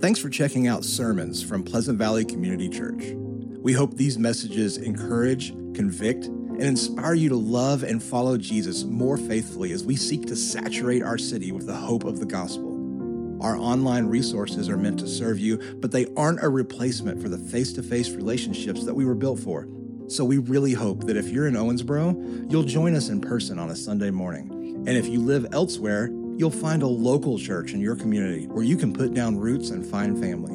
Thanks for checking out sermons from Pleasant Valley Community Church. We hope these messages encourage, convict, and inspire you to love and follow Jesus more faithfully as we seek to saturate our city with the hope of the gospel. Our online resources are meant to serve you, but they aren't a replacement for the face to face relationships that we were built for. So we really hope that if you're in Owensboro, you'll join us in person on a Sunday morning. And if you live elsewhere, you'll find a local church in your community where you can put down roots and find family.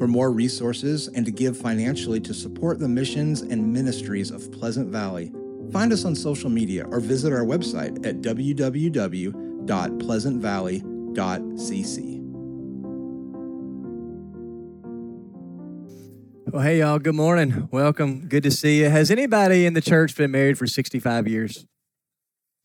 For more resources and to give financially to support the missions and ministries of Pleasant Valley, find us on social media or visit our website at www.pleasantvalley.cc. Well, hey, y'all. Good morning. Welcome. Good to see you. Has anybody in the church been married for 65 years?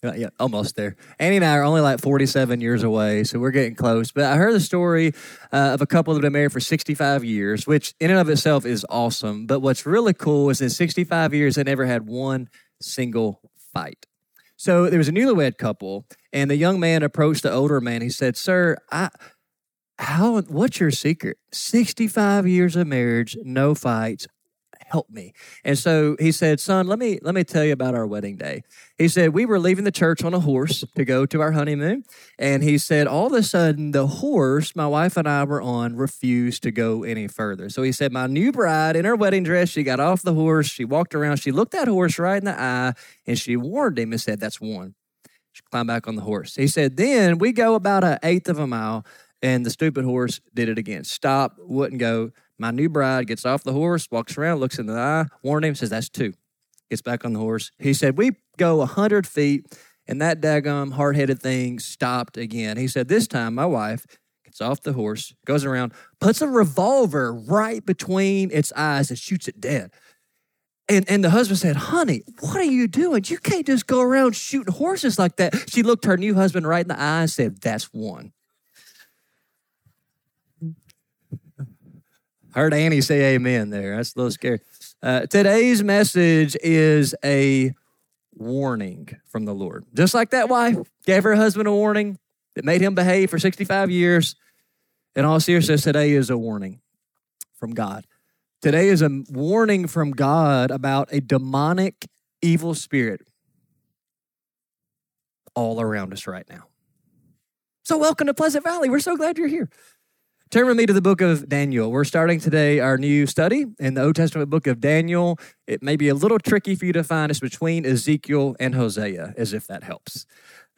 Uh, Yeah, almost there. Annie and I are only like 47 years away, so we're getting close. But I heard the story uh, of a couple that have been married for 65 years, which in and of itself is awesome. But what's really cool is in 65 years, they never had one single fight. So there was a newlywed couple, and the young man approached the older man. He said, Sir, I. How? What's your secret? Sixty-five years of marriage, no fights. Help me. And so he said, "Son, let me let me tell you about our wedding day." He said we were leaving the church on a horse to go to our honeymoon, and he said all of a sudden the horse my wife and I were on refused to go any further. So he said my new bride in her wedding dress, she got off the horse, she walked around, she looked that horse right in the eye, and she warned him and said, "That's one." She climbed back on the horse. He said, then we go about an eighth of a mile, and the stupid horse did it again. Stop, wouldn't go. My new bride gets off the horse, walks around, looks in the eye, warned him, says, That's two. Gets back on the horse. He said, We go a 100 feet, and that daggum hard headed thing stopped again. He said, This time, my wife gets off the horse, goes around, puts a revolver right between its eyes, and shoots it dead. And, and the husband said, Honey, what are you doing? You can't just go around shooting horses like that. She looked her new husband right in the eye and said, That's one. Heard Annie say amen there. That's a little scary. Uh, today's message is a warning from the Lord. Just like that wife gave her husband a warning that made him behave for 65 years. In all seriousness, today is a warning from God. Today is a warning from God about a demonic evil spirit all around us right now. So, welcome to Pleasant Valley. We're so glad you're here. Turn with me to the book of Daniel. We're starting today our new study in the Old Testament book of Daniel. It may be a little tricky for you to find. It's between Ezekiel and Hosea, as if that helps.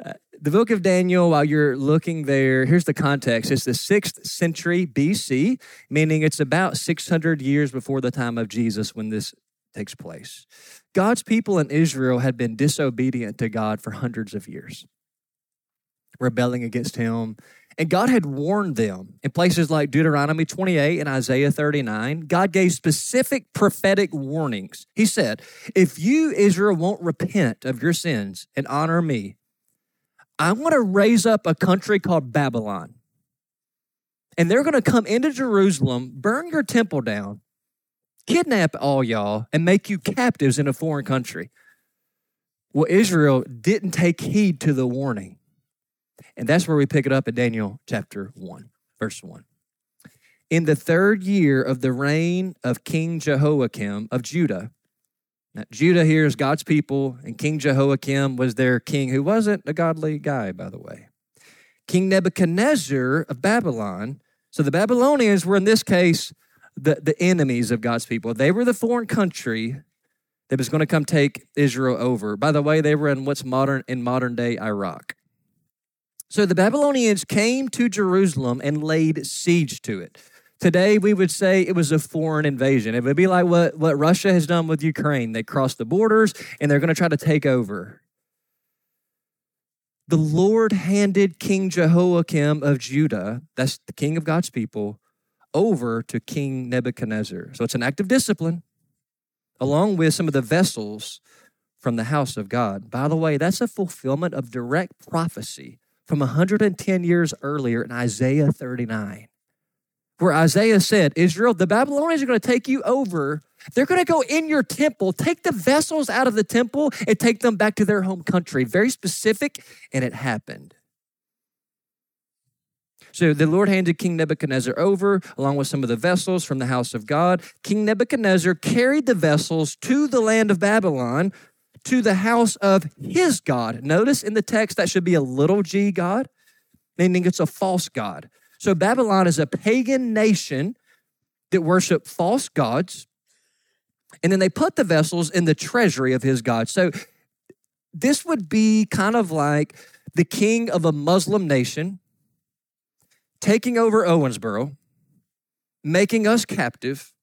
Uh, the book of Daniel, while you're looking there, here's the context. It's the sixth century BC, meaning it's about 600 years before the time of Jesus when this takes place. God's people in Israel had been disobedient to God for hundreds of years, rebelling against Him. And God had warned them in places like Deuteronomy 28 and Isaiah 39. God gave specific prophetic warnings. He said, If you, Israel, won't repent of your sins and honor me, I'm going to raise up a country called Babylon. And they're going to come into Jerusalem, burn your temple down, kidnap all y'all, and make you captives in a foreign country. Well, Israel didn't take heed to the warning. And that's where we pick it up in Daniel chapter 1, verse 1. In the third year of the reign of King Jehoiakim of Judah, now, Judah here is God's people, and King Jehoiakim was their king, who wasn't a godly guy, by the way. King Nebuchadnezzar of Babylon, so the Babylonians were in this case the, the enemies of God's people. They were the foreign country that was going to come take Israel over. By the way, they were in what's modern in modern day Iraq. So the Babylonians came to Jerusalem and laid siege to it. Today, we would say it was a foreign invasion. It would be like what, what Russia has done with Ukraine. They crossed the borders and they're going to try to take over. The Lord handed King Jehoiakim of Judah, that's the king of God's people, over to King Nebuchadnezzar. So it's an act of discipline, along with some of the vessels from the house of God. By the way, that's a fulfillment of direct prophecy from 110 years earlier in Isaiah 39 where Isaiah said, Israel, the Babylonians are going to take you over. They're going to go in your temple, take the vessels out of the temple, and take them back to their home country. Very specific, and it happened. So the Lord handed King Nebuchadnezzar over, along with some of the vessels from the house of God. King Nebuchadnezzar carried the vessels to the land of Babylon, to the house of his God. Notice in the text that should be a little g God, meaning it's a false God. So Babylon is a pagan nation that worship false gods. And then they put the vessels in the treasury of his God. So this would be kind of like the king of a Muslim nation taking over Owensboro, making us captive,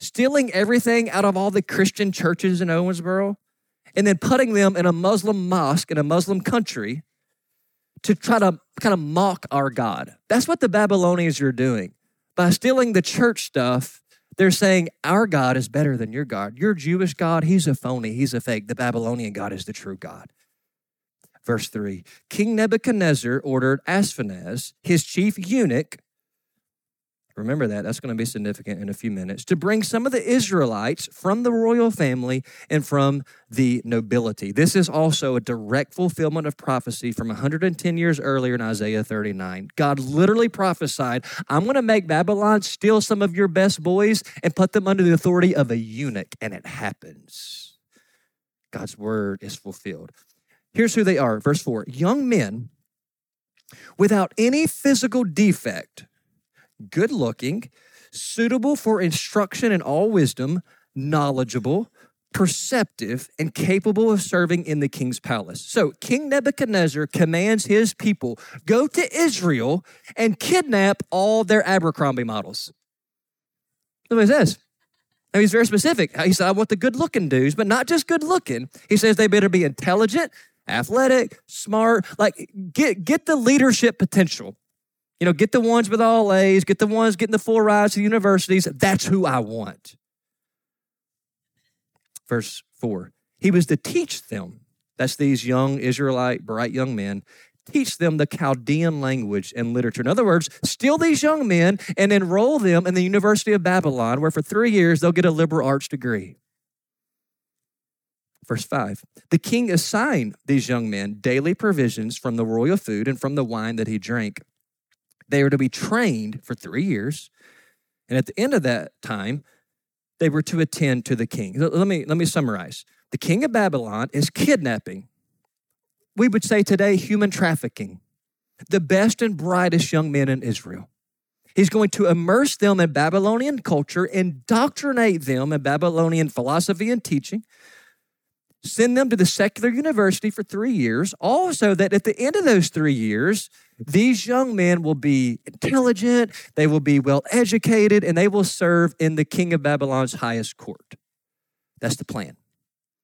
stealing everything out of all the Christian churches in Owensboro, and then putting them in a Muslim mosque in a Muslim country to try to kind of mock our God. That's what the Babylonians are doing. By stealing the church stuff, they're saying, Our God is better than your God. Your Jewish God, he's a phony, he's a fake. The Babylonian God is the true God. Verse 3 King Nebuchadnezzar ordered Ashpenaz, his chief eunuch, remember that, that's going to be significant in a few minutes, to bring some of the Israelites from the royal family and from the nobility. This is also a direct fulfillment of prophecy from 110 years earlier in Isaiah 39. God literally prophesied, I'm going to make Babylon steal some of your best boys and put them under the authority of a eunuch, and it happens. God's word is fulfilled. Here's who they are. Verse 4 Young men without any physical defect, good looking, suitable for instruction in all wisdom, knowledgeable, perceptive, and capable of serving in the king's palace. So King Nebuchadnezzar commands his people go to Israel and kidnap all their Abercrombie models. Look what it says. Now he's very specific. He said, I want the good looking dudes, but not just good looking. He says they better be intelligent, athletic, smart, like get get the leadership potential. You know, get the ones with all A's, get the ones getting the full rides to the universities. That's who I want. Verse 4. He was to teach them, that's these young Israelite, bright young men, teach them the Chaldean language and literature. In other words, steal these young men and enroll them in the University of Babylon, where for three years they'll get a liberal arts degree. Verse 5 The king assigned these young men daily provisions from the royal food and from the wine that he drank. They were to be trained for three years. And at the end of that time, they were to attend to the king. Let me, let me summarize. The king of Babylon is kidnapping. We would say today, human trafficking. The best and brightest young men in Israel. He's going to immerse them in Babylonian culture, indoctrinate them in Babylonian philosophy and teaching, send them to the secular university for three years, also that at the end of those three years, these young men will be intelligent, they will be well educated, and they will serve in the king of Babylon's highest court. That's the plan.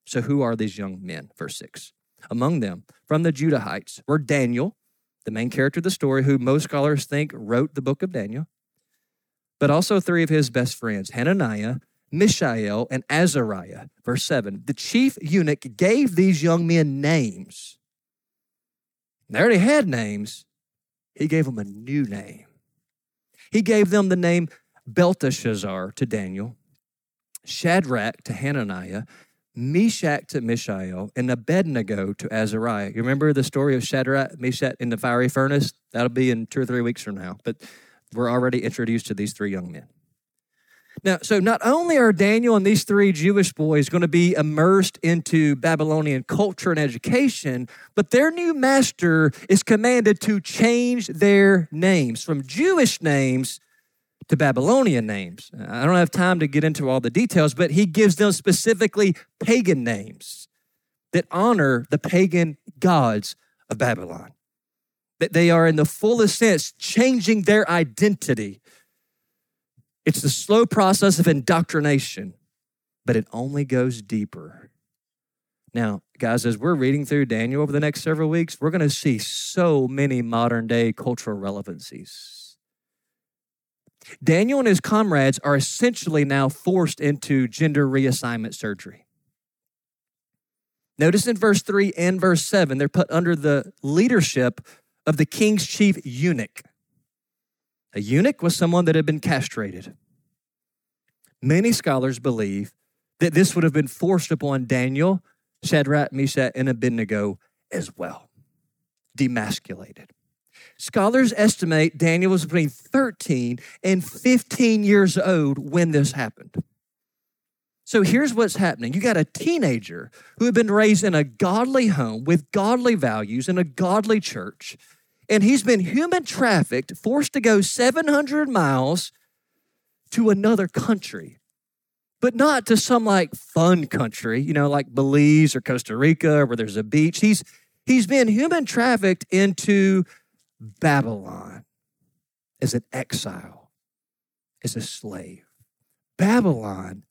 So, who are these young men? Verse 6. Among them, from the Judahites, were Daniel, the main character of the story, who most scholars think wrote the book of Daniel, but also three of his best friends, Hananiah, Mishael, and Azariah. Verse 7 The chief eunuch gave these young men names. They already had names. He gave them a new name. He gave them the name Belteshazzar to Daniel, Shadrach to Hananiah, Meshach to Mishael, and Abednego to Azariah. You remember the story of Shadrach, Meshach in the fiery furnace? That'll be in two or three weeks from now. But we're already introduced to these three young men. Now, so not only are Daniel and these three Jewish boys going to be immersed into Babylonian culture and education, but their new master is commanded to change their names from Jewish names to Babylonian names. I don't have time to get into all the details, but he gives them specifically pagan names that honor the pagan gods of Babylon. That they are, in the fullest sense, changing their identity it's the slow process of indoctrination, but it only goes deeper. Now, guys, as we're reading through Daniel over the next several weeks, we're going to see so many modern day cultural relevancies. Daniel and his comrades are essentially now forced into gender reassignment surgery. Notice in verse 3 and verse 7, they're put under the leadership of the king's chief eunuch. A eunuch was someone that had been castrated. Many scholars believe that this would have been forced upon Daniel, Shadrach, Meshach, and Abednego as well, demasculated. Scholars estimate Daniel was between 13 and 15 years old when this happened. So here's what's happening. You got a teenager who had been raised in a godly home with godly values in a godly church, and he's been human trafficked, forced to go 700 miles to another country, but not to some like fun country, you know, like Belize or Costa Rica where there's a beach. He's he's been human trafficked into Babylon as an exile, as a slave. Babylon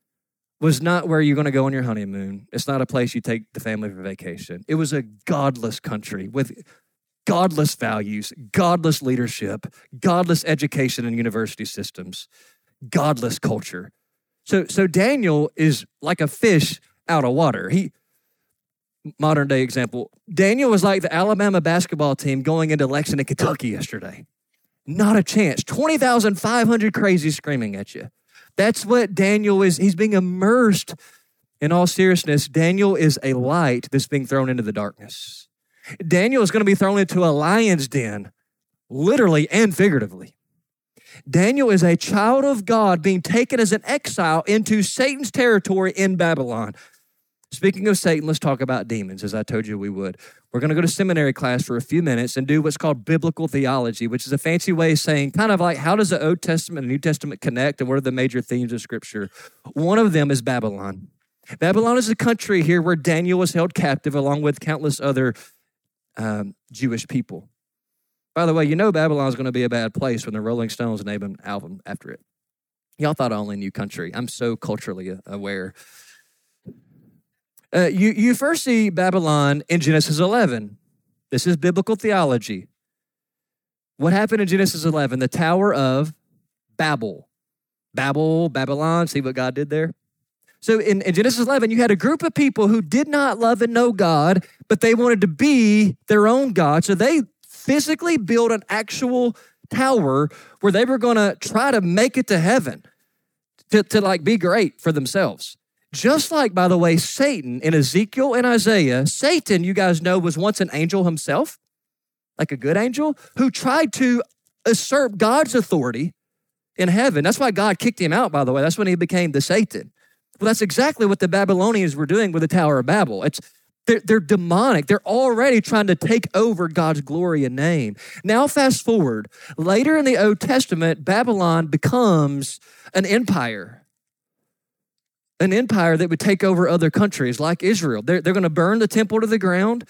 was not where you're going to go on your honeymoon. It's not a place you take the family for vacation. It was a godless country with godless values, godless leadership, godless education and university systems, godless culture. So, so Daniel is like a fish out of water. He, modern day example, Daniel was like the Alabama basketball team going into Lexington, Kentucky yesterday. Not a chance. 20,500 crazy screaming at you. That's what Daniel is. He's being immersed. In all seriousness, Daniel is a light that's being thrown into the darkness. Daniel is going to be thrown into a lion's den, literally and figuratively. Daniel is a child of God being taken as an exile into Satan's territory in Babylon. Speaking of Satan, let's talk about demons, as I told you we would. We're going to go to seminary class for a few minutes and do what's called biblical theology, which is a fancy way of saying kind of like how does the Old Testament and New Testament connect and what are the major themes of Scripture? One of them is Babylon. Babylon is a country here where Daniel was held captive along with countless other um, Jewish people. By the way, you know Babylon is going to be a bad place when the Rolling Stones name an album after it. Y'all thought I only knew country. I'm so culturally aware. Uh, you, you first see Babylon in Genesis 11. This is biblical theology. What happened in Genesis 11? The Tower of Babel. Babel, Babylon, see what God did there? So in, in, Genesis 11, you had a group of people who did not love and know God, but they wanted to be their own God. So they physically built an actual tower where they were going to try to make it to heaven, to, to like be great for themselves. Just like, by the way, Satan in Ezekiel and Isaiah, Satan, you guys know, was once an angel himself, like a good angel, who tried to usurp God's authority in heaven. That's why God kicked him out, by the way. That's when he became the Satan. Well, that's exactly what the Babylonians were doing with the Tower of Babel. It's they're, they're demonic. They're already trying to take over God's glory and name. Now, fast forward. Later in the Old Testament, Babylon becomes an empire an empire that would take over other countries like Israel. They're, they're going to burn the temple to the ground,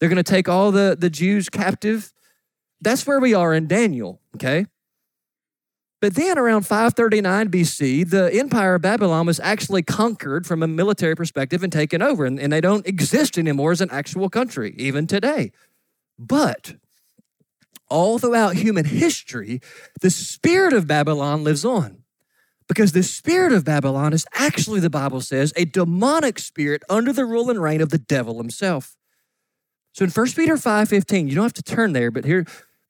they're going to take all the, the Jews captive. That's where we are in Daniel, okay? But then around 539 BC, the empire of Babylon was actually conquered from a military perspective and taken over, and, and they don't exist anymore as an actual country, even today. But all throughout human history, the spirit of Babylon lives on. Because the spirit of Babylon is actually, the Bible says, a demonic spirit under the rule and reign of the devil himself. So in 1 Peter 5:15, you don't have to turn there, but here,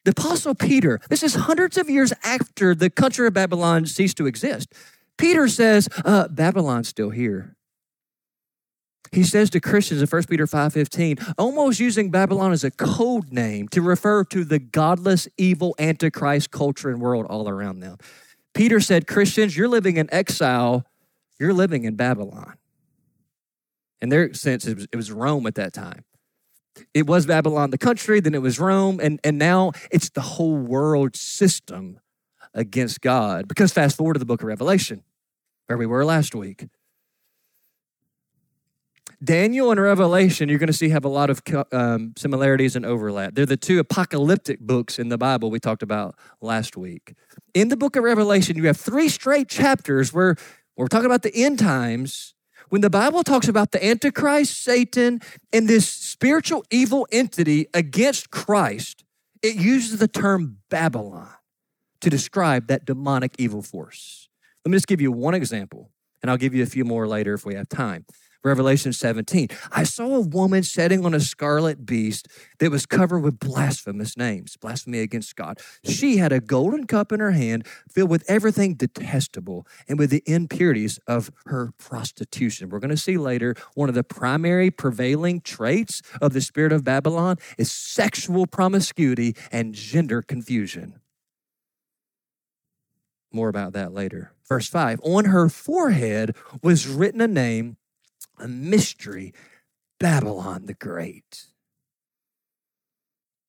the Apostle Peter, this is hundreds of years after the country of Babylon ceased to exist. Peter says, uh, Babylon's still here. He says to Christians in 1 Peter 5:15, almost using Babylon as a code name to refer to the godless, evil, antichrist culture and world all around them. Peter said, Christians, you're living in exile, you're living in Babylon. In their sense, it was, it was Rome at that time. It was Babylon, the country, then it was Rome, and, and now it's the whole world system against God. Because fast forward to the book of Revelation, where we were last week. Daniel and Revelation, you're going to see have a lot of um, similarities and overlap. They're the two apocalyptic books in the Bible we talked about last week. In the book of Revelation, you have three straight chapters where we're talking about the end times. When the Bible talks about the Antichrist, Satan, and this spiritual evil entity against Christ, it uses the term Babylon to describe that demonic evil force. Let me just give you one example, and I'll give you a few more later if we have time. Revelation 17. I saw a woman sitting on a scarlet beast that was covered with blasphemous names, blasphemy against God. She had a golden cup in her hand filled with everything detestable and with the impurities of her prostitution. We're going to see later one of the primary prevailing traits of the spirit of Babylon is sexual promiscuity and gender confusion. More about that later. Verse 5 On her forehead was written a name a mystery Babylon the Great,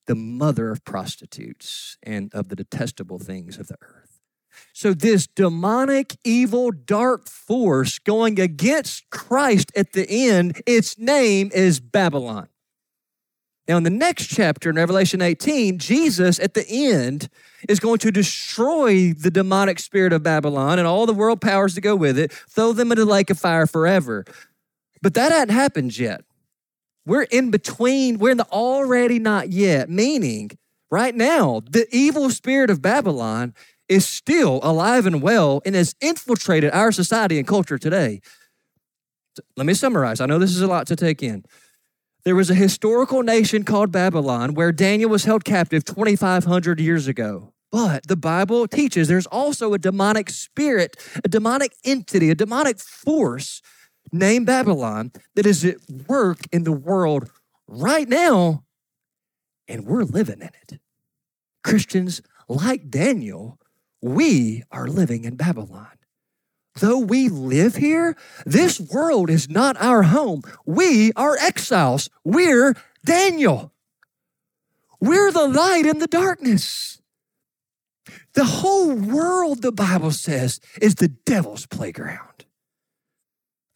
the mother of prostitutes and of the detestable things of the earth. So, this demonic, evil, dark force going against Christ at the end, its name is Babylon. Now, in the next chapter, in Revelation 18, Jesus at the end is going to destroy the demonic spirit of Babylon and all the world powers that go with it, throw them into the lake of fire forever. But that hadn't happened yet. We're in between, we're in the already not yet, meaning right now, the evil spirit of Babylon is still alive and well and has infiltrated our society and culture today. Let me summarize. I know this is a lot to take in. There was a historical nation called Babylon where Daniel was held captive 2,500 years ago. But the Bible teaches there's also a demonic spirit, a demonic entity, a demonic force named Babylon that is at work in the world right now, and we're living in it. Christians like Daniel, we are living in Babylon. Though we live here, this world is not our home. We are exiles. We're Daniel. We're the light in the darkness. The whole world, the Bible says, is the devil's playground.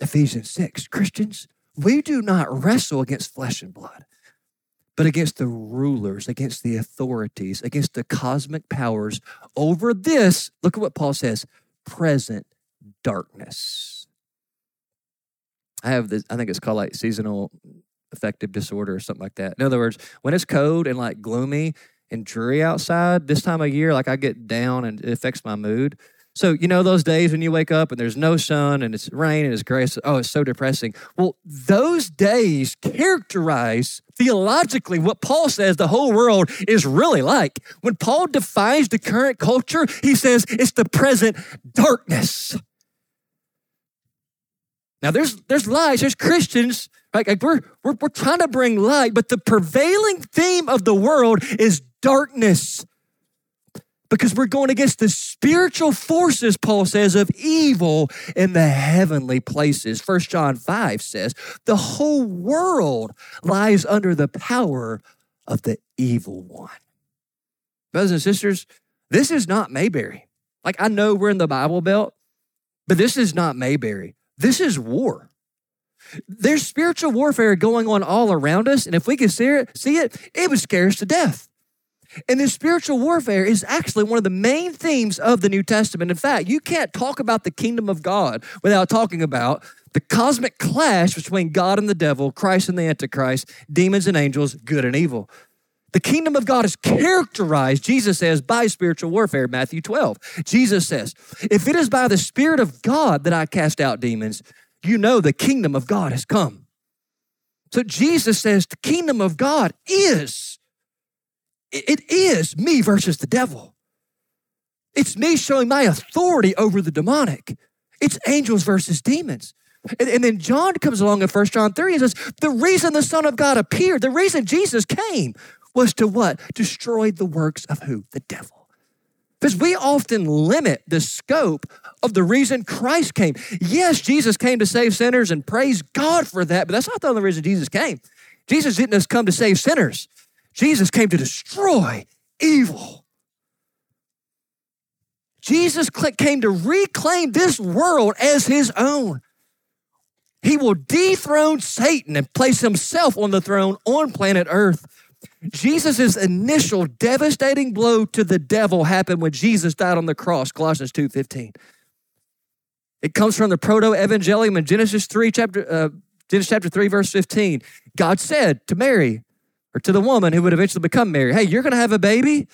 Ephesians 6 Christians, we do not wrestle against flesh and blood, but against the rulers, against the authorities, against the cosmic powers over this. Look at what Paul says present darkness. I have this, I think it's called like seasonal affective disorder or something like that. In other words, when it's cold and like gloomy and dreary outside, this time of year, like I get down and it affects my mood. So, you know, those days when you wake up and there's no sun and it's rain and it's gray, oh, it's so depressing. Well, those days characterize theologically what Paul says the whole world is really like. When Paul defines the current culture, he says it's the present darkness. Now, there's there's lies, there's Christians, like, we're, we're, we're trying to bring light, but the prevailing theme of the world is darkness because we're going against the spiritual forces, Paul says, of evil in the heavenly places. First John 5 says, the whole world lies under the power of the evil one. Brothers and sisters, this is not Mayberry. Like, I know we're in the Bible Belt, but this is not Mayberry. This is war. There's spiritual warfare going on all around us, and if we could see it, see it, it would scare us to death. And this spiritual warfare is actually one of the main themes of the New Testament. In fact, you can't talk about the kingdom of God without talking about the cosmic clash between God and the devil, Christ and the Antichrist, demons and angels, good and evil. The kingdom of God is characterized, Jesus says, by spiritual warfare, Matthew 12. Jesus says, If it is by the Spirit of God that I cast out demons, you know the kingdom of God has come. So Jesus says, The kingdom of God is it is me versus the devil. It's me showing my authority over the demonic. It's angels versus demons. And, and, then John comes along in 1 John 3 and says, The reason the Son of God appeared, the reason Jesus came was to what? Destroy the works of who? The devil. Because we often limit the scope of the reason Christ came. Yes, Jesus came to save sinners and praise God for that, but that's not the only reason Jesus came. Jesus didn't just come to save sinners, Jesus came to destroy evil. Jesus came to reclaim this world as his own. He will dethrone Satan and place himself on the throne on planet Earth. Jesus' initial devastating blow to the devil happened when Jesus died on the cross, Colossians 2.15. It comes from the proto-evangelium in Genesis 3, chapter, uh, Genesis chapter 3, verse 15. God said to Mary, or to the woman who would eventually become Mary, hey, you're going to have a baby.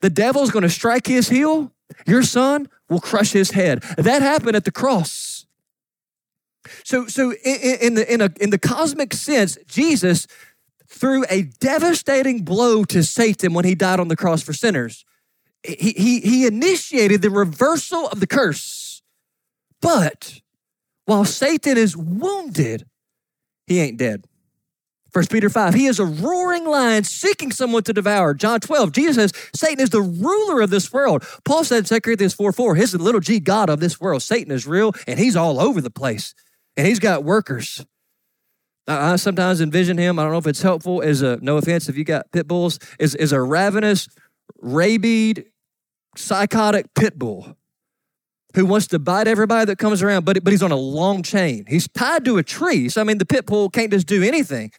The devil's going to strike his heel. Your son will crush his head. That happened at the cross. So, so in, in, the, in, a, in the cosmic sense, Jesus threw a devastating blow to Satan when he died on the cross for sinners. He, he, he initiated the reversal of the curse. But while Satan is wounded, he ain't dead. First Peter 5, he is a roaring lion seeking someone to devour. John 12, Jesus says Satan is the ruler of this world. Paul said in 2 Corinthians 4 4, he's the little g God of this world. Satan is real and he's all over the place. And he's got workers. I sometimes envision him, I don't know if it's helpful, as a, no offense if you got pit bulls, is, is a ravenous, rabid, psychotic pit bull who wants to bite everybody that comes around, but, but he's on a long chain. He's tied to a tree. So, I mean, the pit bull can't just do anything.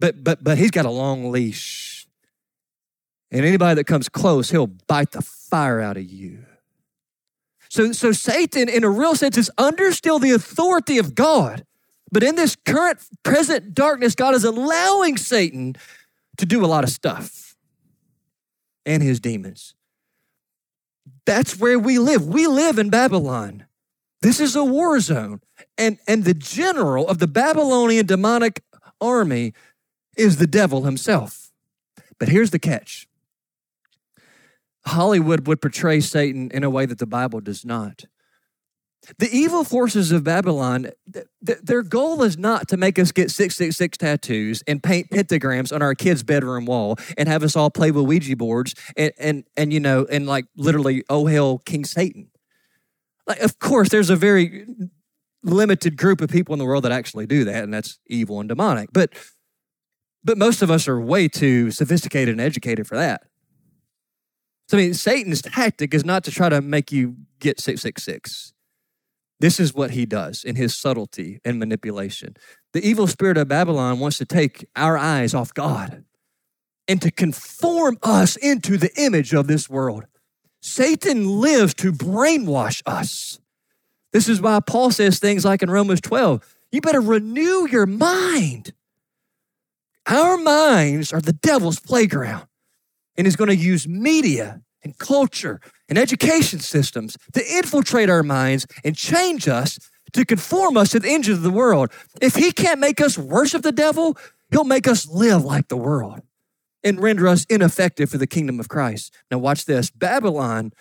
But, but, but he's got a long leash. And anybody that comes close, he'll bite the fire out of you. So, so Satan, in a real sense, is under still the authority of God. But in this current present darkness, God is allowing Satan to do a lot of stuff and his demons. That's where we live. We live in Babylon. This is a war zone. And, and the general of the Babylonian demonic army is the devil himself. But here's the catch Hollywood would portray Satan in a way that the Bible does not. The evil forces of Babylon, th- th- their goal is not to make us get 666 tattoos and paint pentagrams on our kids' bedroom wall and have us all play with Ouija boards and, and, and you know, and like literally, oh hell, King Satan. Like, of course, there's a very limited group of people in the world that actually do that, and that's evil and demonic. But, but most of us are way too sophisticated and educated for that. So, I mean, Satan's tactic is not to try to make you get 666. This is what he does in his subtlety and manipulation. The evil spirit of Babylon wants to take our eyes off God and to conform us into the image of this world. Satan lives to brainwash us. This is why Paul says things like in Romans 12 you better renew your mind. Our minds are the devil's playground, and he's going to use media and culture and education systems to infiltrate our minds and change us to conform us to the image of the world. If he can't make us worship the devil, he'll make us live like the world and render us ineffective for the kingdom of Christ. Now, watch this Babylon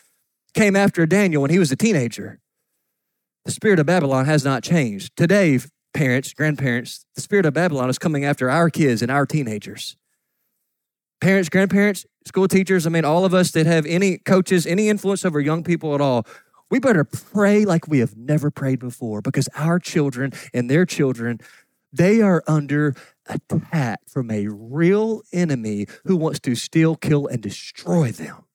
came after Daniel when he was a teenager. The spirit of Babylon has not changed. Today, parents, grandparents, the spirit of Babylon is coming after our kids and our teenagers. Parents, grandparents, school teachers, I mean, all of us that have any coaches, any influence over young people at all, we better pray like we have never prayed before because our children and their children, they are under attack from a real enemy who wants to steal, kill, and destroy them.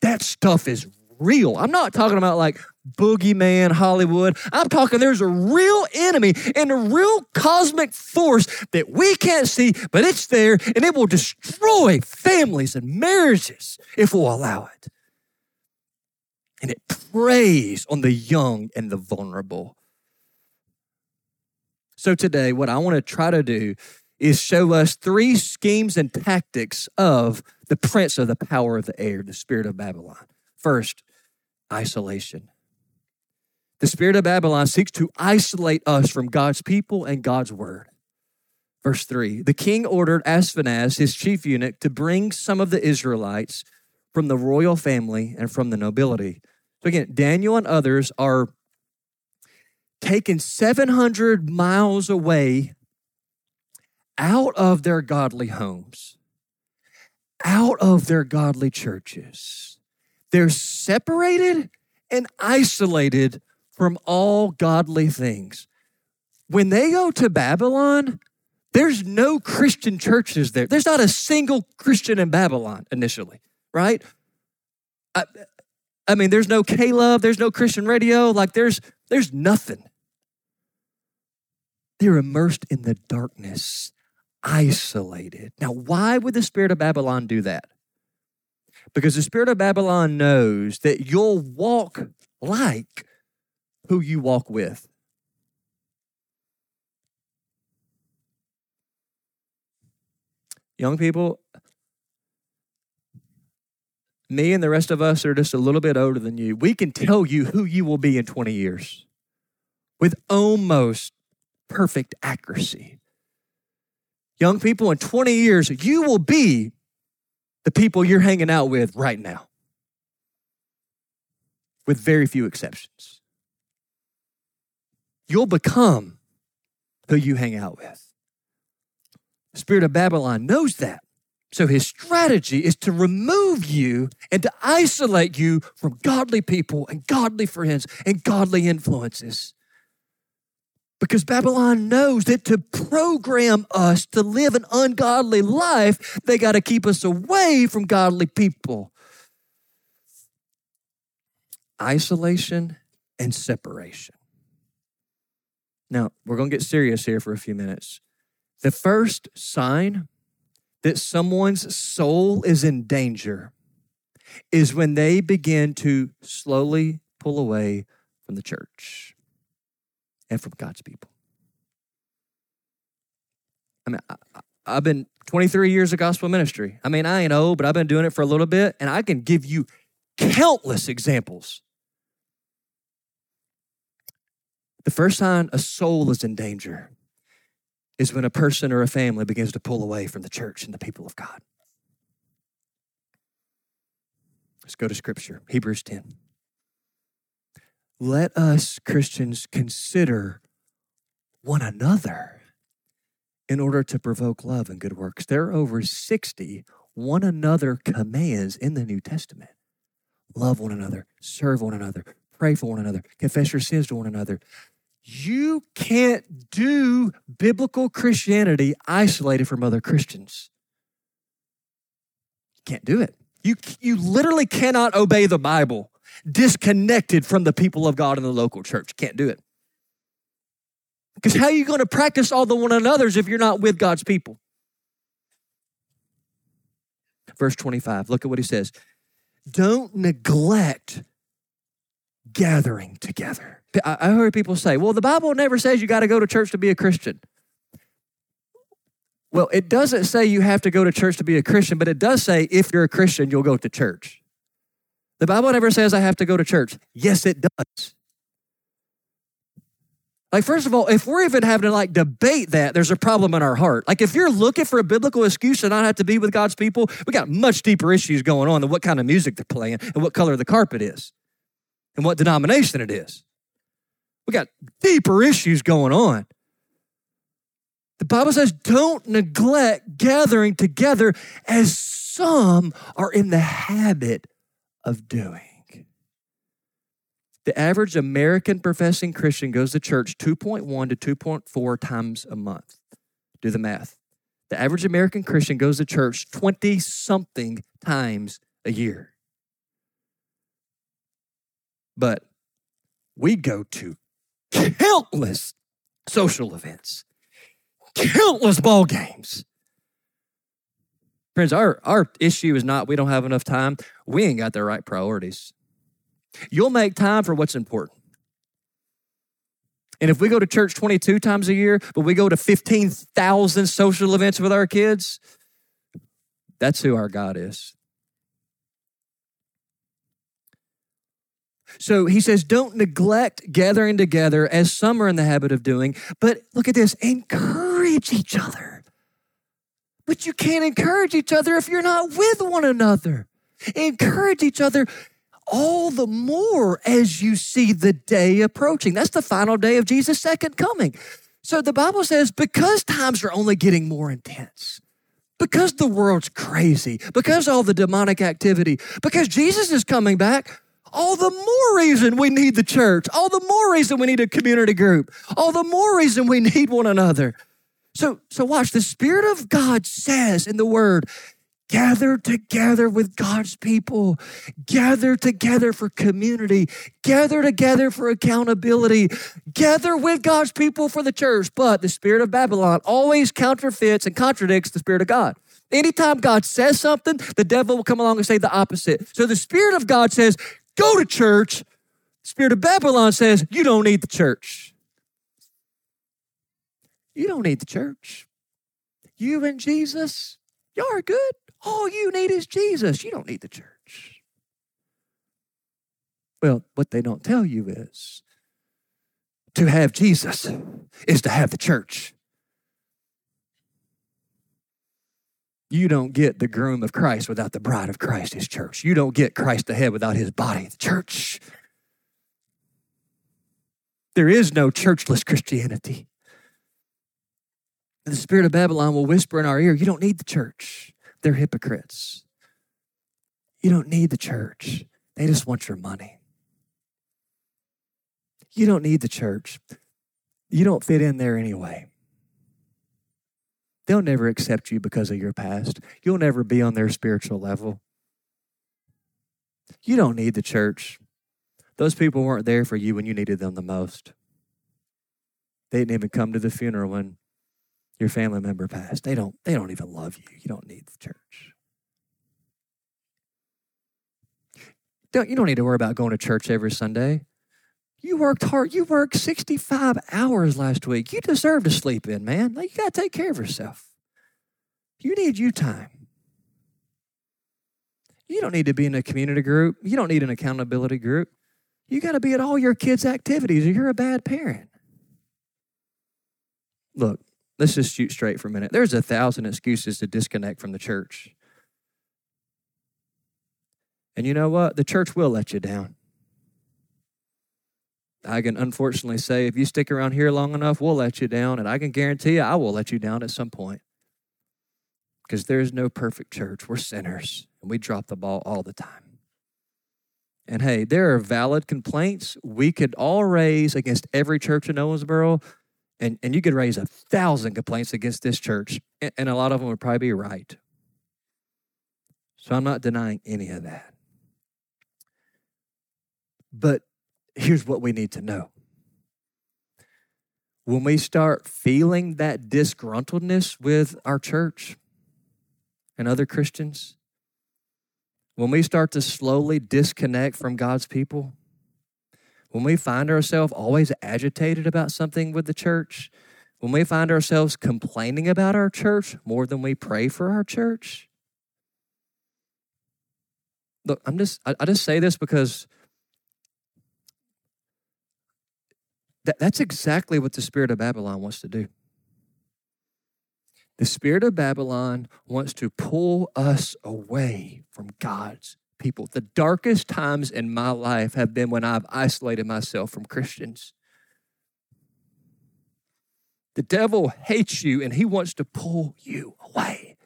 That stuff is real. I'm not talking about like boogeyman Hollywood. I'm talking there's a real enemy and a real cosmic force that we can't see, but it's there and it will destroy families and marriages if we'll allow it. And it preys on the young and the vulnerable. So today, what I want to try to do is show us three schemes and tactics of the prince of the power of the air, the spirit of Babylon. First, isolation. The spirit of Babylon seeks to isolate us from God's people and God's word. Verse 3 The king ordered Ashpenaz, his chief eunuch, to bring some of the Israelites from the royal family and from the nobility. So again, Daniel and others are taken 700 miles away out of their godly homes, out of their godly churches. They're separated and isolated from all godly things. When they go to Babylon, there's no Christian churches there. There's not a single Christian in Babylon initially, right? I, I mean, there's no Love, there's no Christian radio, like there's there's nothing. They're immersed in the darkness, isolated. Now, why would the spirit of Babylon do that? Because the spirit of Babylon knows that you'll walk like who you walk with. Young people, me and the rest of us are just a little bit older than you. We can tell you who you will be in 20 years. with almost perfect accuracy. Young people, in 20 years, you will be the people you're hanging out with right now, with very few exceptions. You'll become who you hang out with. The spirit of Babylon knows that. So his strategy is to remove you and to isolate you from godly people and godly friends and godly influences. Because Babylon knows that to program us to live an ungodly life, they got to keep us away from godly people. Isolation and separation. Now, we're going to get serious here for a few minutes. The first sign that someone's soul is in danger is when they begin to slowly pull away from the church and from God's people. I mean, I, have been 23 years of gospel ministry. I mean, I ain't old, but I've been doing it for a little bit, and I can give you countless examples. The first sign a soul is in danger is when a person or a family begins to pull away from the church and the people of God. Let's go to scripture, Hebrews 10. Let us Christians consider one another in order to provoke love and good works. There are over 60 one another commands in the New Testament. Love one another, serve one another, pray for one another, confess your sins to one another, you can't do biblical Christianity isolated from other Christians. You can't do it. You, you literally cannot obey the Bible disconnected from the people of God in the local church. Can't do it. Because how are you going to practice all the one another's if you're not with God's people? Verse 25, look at what he says. Don't neglect gathering together. I heard people say, well, the Bible never says you got to go to church to be a Christian. Well, it doesn't say you have to go to church to be a Christian, but it does say if you're a Christian, you'll go to church. The Bible never says I have to go to church. Yes, it does. Like, first of all, if we're even having to like debate that, there's a problem in our heart. Like, if you're looking for a biblical excuse to not have to be with God's people, we got much deeper issues going on than what kind of music they're playing and what color the carpet is and what denomination it is. We got deeper issues going on. The Bible says, don't neglect gathering together as some are in the habit of doing. The average American professing Christian goes to church 2.1 to 2.4 times a month. Do the math. The average American Christian goes to church 20 something times a year. But we go to countless social events, countless ball games. Friends, our, our issue is not we don't have enough time. We ain't got the right priorities. You'll make time for what's important. And if we go to church 22 times a year, but we go to 15,000 social events with our kids, that's who our God is. So he says, don't neglect gathering together as some are in the habit of doing, but look at this encourage each other. But you can't encourage each other if you're not with one another. Encourage each other all the more as you see the day approaching. That's the final day of Jesus' second coming. So the Bible says, because times are only getting more intense, because the world's crazy, because all the demonic activity, because Jesus is coming back, all the more reason we need the church, all the more reason we need a community group, all the more reason we need one another. So, so watch, the Spirit of God says in the Word, gather together with God's people, gather together for community, gather together for accountability, gather with God's people for the church. But the Spirit of Babylon always counterfeits and contradicts the Spirit of God. Anytime God says something, the devil will come along and say the opposite. So the Spirit of God says, go to church. Spirit of Babylon says, you don't need the church. You don't need the church. You and Jesus, y'all are good. All you need is Jesus. You don't need the church. Well, what they don't tell you is to have Jesus is to have the church. You don't get the groom of Christ without the bride of Christ, his church. You don't get Christ the head without his body, the church. There is no churchless Christianity. The spirit of Babylon will whisper in our ear, You don't need the church. They're hypocrites. You don't need the church. They just want your money. You don't need the church. You don't fit in there anyway. They'll never accept you because of your past. You'll never be on their spiritual level. You don't need the church. Those people weren't there for you when you needed them the most. They didn't even come to the funeral when your family member passed. They don't they don't even love you. You don't need the church. Don't, you don't need to worry about going to church every Sunday. You worked hard. You worked 65 hours last week. You deserve to sleep in, man. Like, you got to take care of yourself. You need you time. You don't need to be in a community group. You don't need an accountability group. You got to be at all your kids' activities or you're a bad parent. Look, let's just shoot straight for a minute. There's a thousand excuses to disconnect from the church. And you know what? The church will let you down. I can unfortunately say if you stick around here long enough, we'll let you down. And I can guarantee you, I will let you down at some point. Because there is no perfect church. We're sinners and we drop the ball all the time. And hey, there are valid complaints we could all raise against every church in Owensboro. And, and you could raise a thousand complaints against this church. And, and a lot of them would probably be right. So I'm not denying any of that. But here's what we need to know. When we start feeling that disgruntledness with our church and other Christians, when we start to slowly disconnect from God's people, when we find ourselves always agitated about something with the church, when we find ourselves complaining about our church more than we pray for our church, look, I'm just, I, I just say this because That, that's exactly what the spirit of Babylon wants to do. The spirit of Babylon wants to pull us away from God's people. The darkest times in my life have been when I've isolated myself from Christians. The devil hates you and he wants to pull you away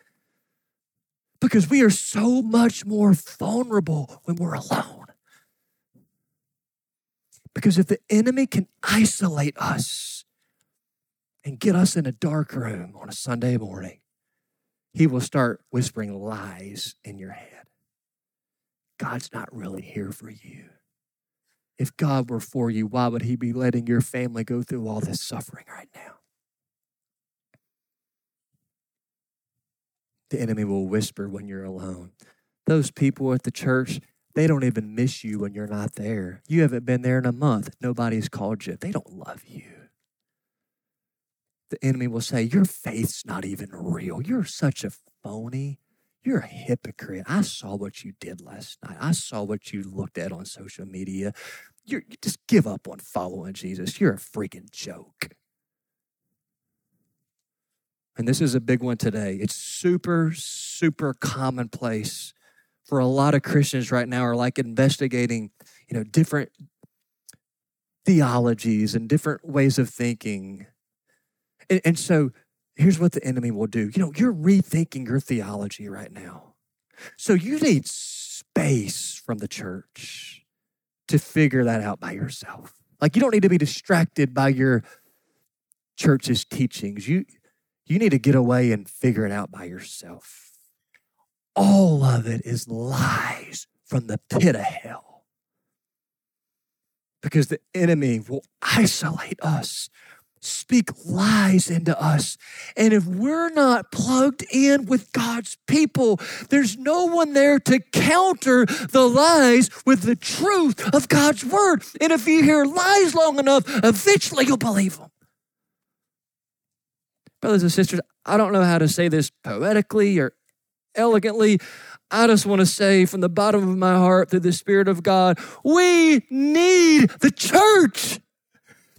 because we are so much more vulnerable when we're alone. Because if the enemy can isolate us and get us in a dark room on a Sunday morning, he will start whispering lies in your head. God's not really here for you. If God were for you, why would he be letting your family go through all this suffering right now? The enemy will whisper when you're alone. Those people at the church, they don't even miss you when you're not there. You haven't been there in a month. Nobody's called you. They don't love you. The enemy will say, Your faith's not even real. You're such a phony. You're a hypocrite. I saw what you did last night. I saw what you looked at on social media. You're, you just give up on following Jesus. You're a freaking joke. And this is a big one today. It's super, super commonplace for a lot of Christians right now are like investigating, you know, different theologies and different ways of thinking. And, and, so here's what the enemy will do. You know, you're rethinking your theology right now. So you need space from the church to figure that out by yourself. Like you don't need to be distracted by your church's teachings. You you need to get away and figure it out by yourself all of it is lies from the pit of hell. Because the enemy will isolate us, speak lies into us. And if we're not plugged in with God's people, there's no one there to counter the lies with the truth of God's word. And if you hear lies long enough, eventually you'll believe them. Brothers and sisters, I don't know how to say this poetically or elegantly. I just want to say from the bottom of my heart, through the Spirit of God, we need the church.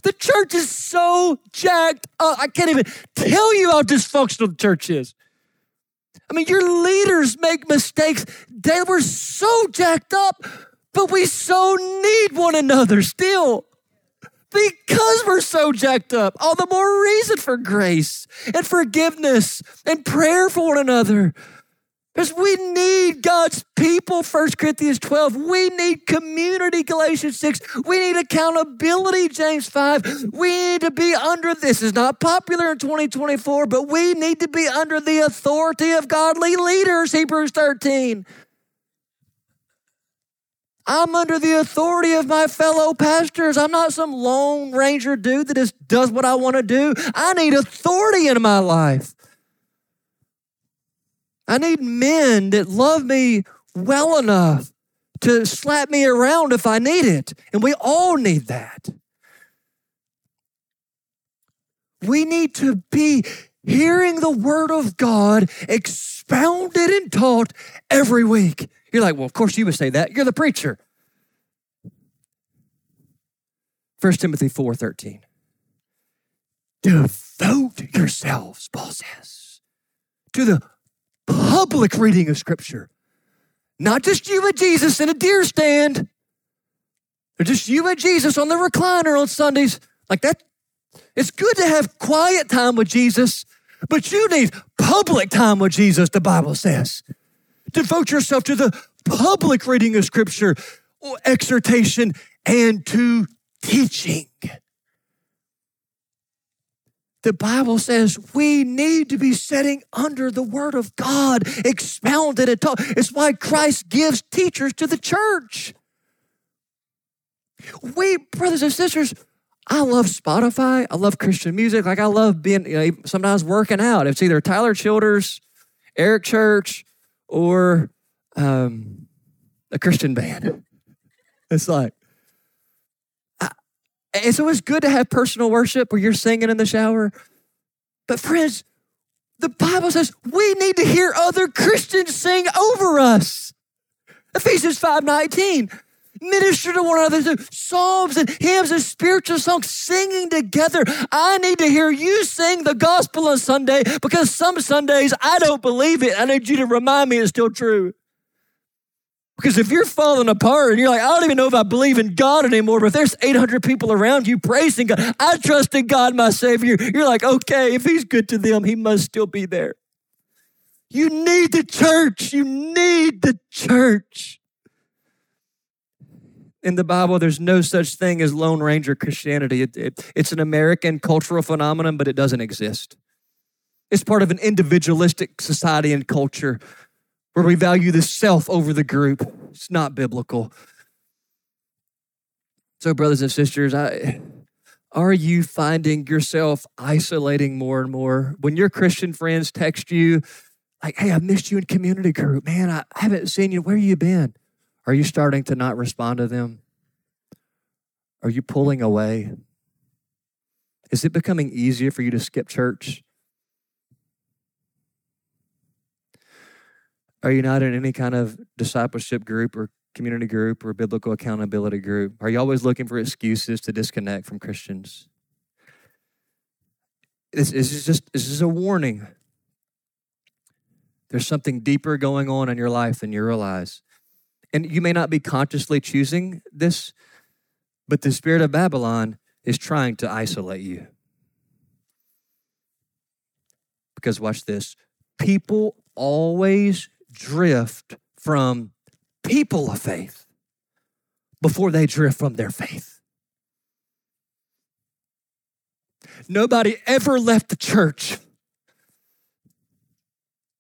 The church is so jacked up. I can't even tell you how dysfunctional the church is. I mean, your leaders make mistakes. They were so jacked up, but we so need one another still. Because we're so jacked up, all the more reason for grace and forgiveness and prayer for one another. Because we need God's people, 1 Corinthians 12. We need community, Galatians 6. We need accountability, James 5. We need to be under, this is not popular in 2024, but we need to be under the authority of godly leaders, Hebrews 13. I'm under the authority of my fellow pastors. I'm not some lone ranger dude that just does what I want to do. I need authority in my life. I need men that love me well enough to slap me around if I need it. And we all need that. We need to be hearing the word of God expounded and taught every week. You're like, well, of course you would say that. You're the preacher. 1 Timothy 4:13. Devote yourselves, Paul says, to the public reading of Scripture. Not just you and Jesus in a deer stand, or just you and Jesus on the recliner on Sundays. Like that, it's good to have quiet time with Jesus, but you need public time with Jesus, the Bible says. Devote yourself to the public reading of Scripture, exhortation, and to teaching. The Bible says we need to be sitting under the Word of God, expounded and taught. It's why Christ gives teachers to the church. We, brothers and sisters, I love Spotify. I love Christian music. Like I love being, you know, sometimes working out. It's either Tyler Childers, Eric Church, or um, a Christian band. It's like, and so it's good to have personal worship where you're singing in the shower. But friends, the Bible says we need to hear other Christians sing over us. Ephesians 5:19. Minister to one another through psalms and hymns and spiritual songs, singing together. I need to hear you sing the gospel on Sunday because some Sundays I don't believe it. I need you to remind me it's still true. Because if you're falling apart and you're like, I don't even know if I believe in God anymore, but if there's 800 people around you praising God, I trust in God, my Savior. You're like, okay, if He's good to them, He must still be there. You need the church. You need the church. In the Bible, there's no such thing as Lone Ranger Christianity. It, it, it's an American cultural phenomenon, but it doesn't exist. It's part of an individualistic society and culture where we value the self over the group. It's not biblical. So, brothers and sisters, I, are you finding yourself isolating more and more? When your Christian friends text you, like, hey, I missed you in community group. Man, I haven't seen you. Where have you been? Are you starting to not respond to them? Are you pulling away? Is it becoming easier for you to skip church? Are you not in any kind of discipleship group or community group or biblical accountability group? Are you always looking for excuses to disconnect from Christians? This, is just this is a warning. There's something deeper going on in your life than you realize. And you may not be consciously choosing this, but the spirit of Babylon is trying to isolate you. Because watch this people always drift from people of faith before they drift from their faith. Nobody ever left the church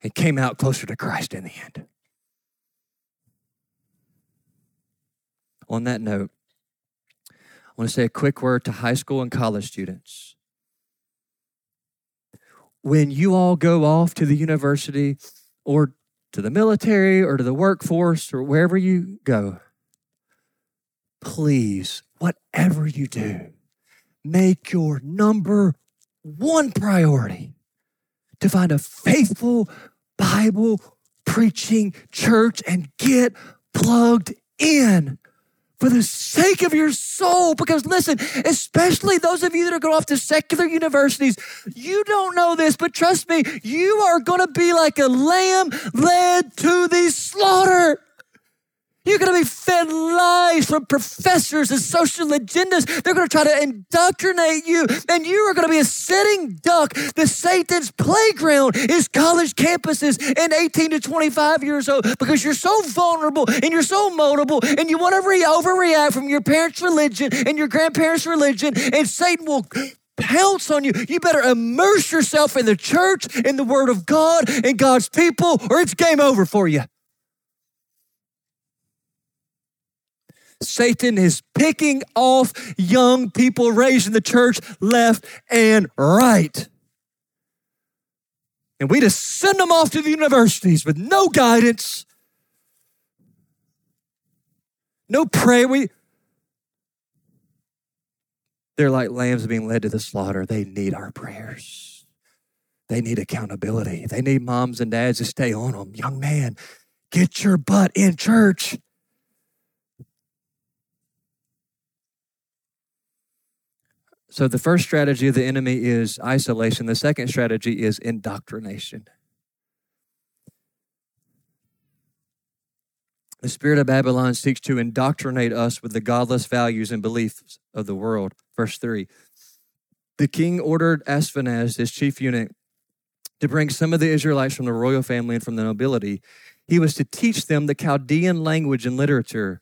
and came out closer to Christ in the end. On that note, I want to say a quick word to high school and college students. When you all go off to the university or to the military or to the workforce or wherever you go, please, whatever you do, make your number one priority to find a faithful Bible preaching church and get plugged in. For the sake of your soul. Because listen, especially those of you that are going off to secular universities, you don't know this, but trust me, you are going to be like a lamb led to the slaughter. You're going to be fed lies from professors and social agendas. They're going to try to indoctrinate you, and you are going to be a sitting duck. The Satan's playground is college campuses and 18 to 25 years old because you're so vulnerable and you're so moldable, and you want to re- overreact from your parents' religion and your grandparents' religion, and Satan will pounce on you. You better immerse yourself in the church, in the Word of God, in God's people, or it's game over for you. Satan is picking off young people raised in the church left and right. And we just send them off to the universities with no guidance, no prayer. We, they're like lambs being led to the slaughter. They need our prayers. They need accountability. They need moms and dads to stay on them. Young man, get your butt in church. So the first strategy of the enemy is isolation. The second strategy is indoctrination. The spirit of Babylon seeks to indoctrinate us with the godless values and beliefs of the world. Verse 3. The king ordered Ashpenaz, his chief eunuch, to bring some of the Israelites from the royal family and from the nobility. He was to teach them the Chaldean language and literature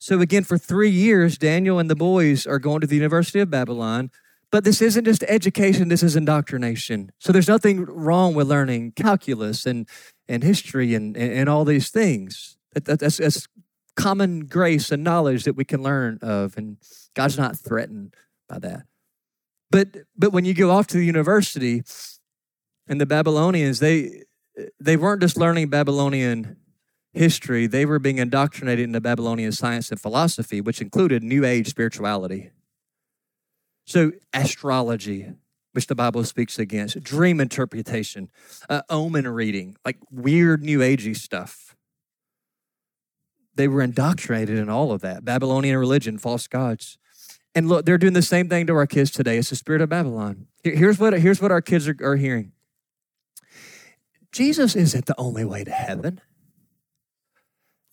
so, again, for three years, Daniel and the boys are going to the University of Babylon. But this isn't just education, this is indoctrination. So, there's nothing wrong with learning calculus and, and history and, and, all these things. That, that's, that's common grace and knowledge that we can learn of. And God's not threatened by that. But, but when you go off to the university, and the Babylonians, they, they weren't just learning Babylonian history, they were being indoctrinated into Babylonian science and philosophy, which included New Age spirituality. So, astrology, which the Bible speaks against, dream interpretation, uh, omen reading, like weird New Agey stuff. They were indoctrinated in all of that Babylonian religion, false gods. And look, they're doing the same thing to our kids today. It's the spirit of Babylon. Here's what, here's what our kids are, are hearing Jesus isn't the only way to heaven.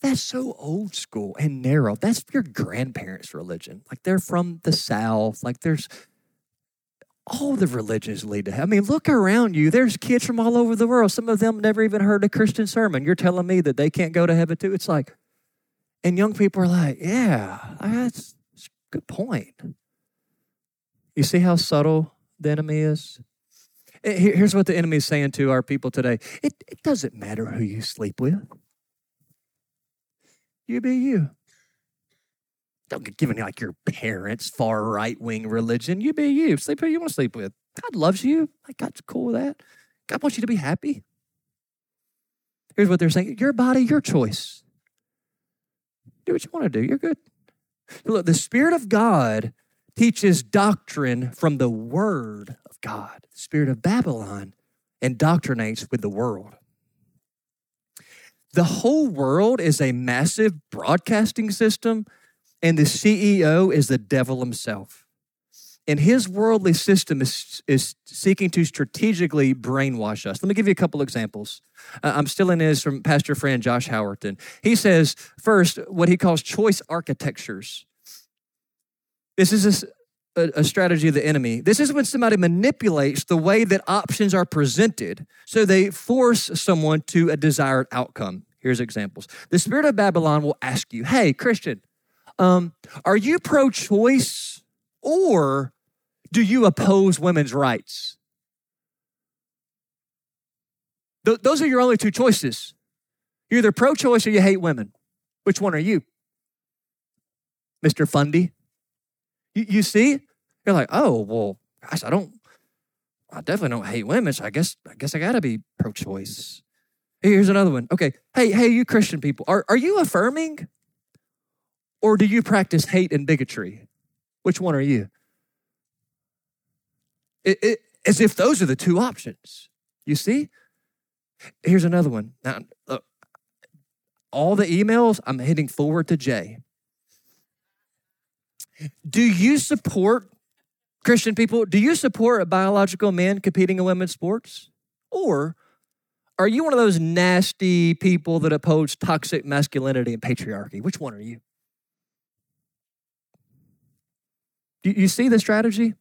That's so old school and narrow. That's your grandparents' religion. Like they're from the South. Like there's all the religions lead to heaven. I mean, look around you. There's kids from all over the world. Some of them never even heard a Christian sermon. You're telling me that they can't go to heaven too? It's like, and young people are like, yeah, that's, that's a good point. You see how subtle the enemy is? Here's what the enemy is saying to our people today it, it doesn't matter who you sleep with. You be you. Don't get given like your parents' far right wing religion. You be you. Sleep who you want to sleep with. God loves you. Like God's cool with that. God wants you to be happy. Here's what they're saying your body, your choice. Do what you want to do. You're good. Look, the Spirit of God teaches doctrine from the Word of God. The Spirit of Babylon indoctrinates with the world. The whole world is a massive broadcasting system, and the CEO is the devil himself. And his worldly system is, is seeking to strategically brainwash us. Let me give you a couple examples. Uh, I'm still in his from Pastor friend Josh Howerton. He says, first, what he calls choice architectures. This is a, a strategy of the enemy. This is when somebody manipulates the way that options are presented so they force someone to a desired outcome. Here's examples. The spirit of Babylon will ask you, hey, Christian, um, are you pro choice or do you oppose women's rights? Th- those are your only two choices. You're either pro choice or you hate women. Which one are you? Mr. Fundy? You, you see? You're like, oh, well, gosh, I don't, I definitely don't hate women, so I guess, I guess I gotta be pro choice. Here's another one. Okay. Hey, hey, you Christian people, are, are you affirming or do you practice hate and bigotry? Which one are you? It, it, as if those are the two options. You see? Here's another one. Now, look, all the emails, I'm hitting forward to Jay. Do you support Christian people? Do you support a biological men competing in women's sports? Or are you one of those nasty people that oppose toxic masculinity and patriarchy? Which one are you? You, you see the strategy?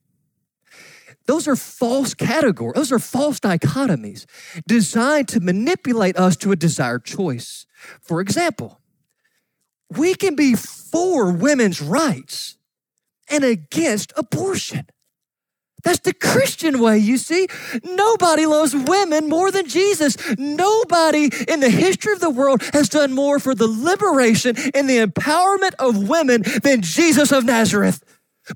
Those are false categories. Those are false dichotomies designed to manipulate us to a desired choice. For example, we can be for women's rights and against abortion. That's the Christian way, you see. Nobody loves women more than Jesus. Nobody in the history of the world has done more for the liberation and the empowerment of women than Jesus of Nazareth.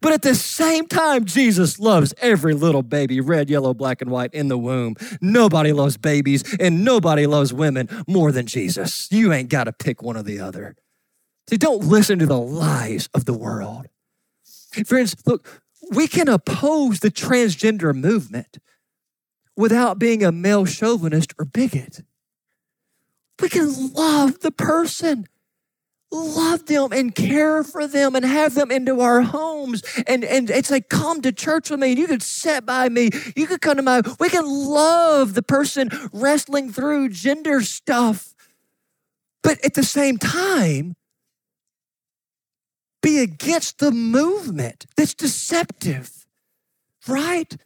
But at the same time, Jesus loves every little baby, red, yellow, black, and white in the womb. Nobody loves babies and nobody loves women more than Jesus. You ain't got to pick one or the other. See, don't listen to the lies of the world. Friends, look, we can oppose the transgender movement without being a male chauvinist or bigot. We can love the person love them and care for them and have them into our homes. And, and it's like, come to church with me. And you could sit by me. You could come to my, we can love the person wrestling through gender stuff. But at the same time, be against the movement that's deceptive, right?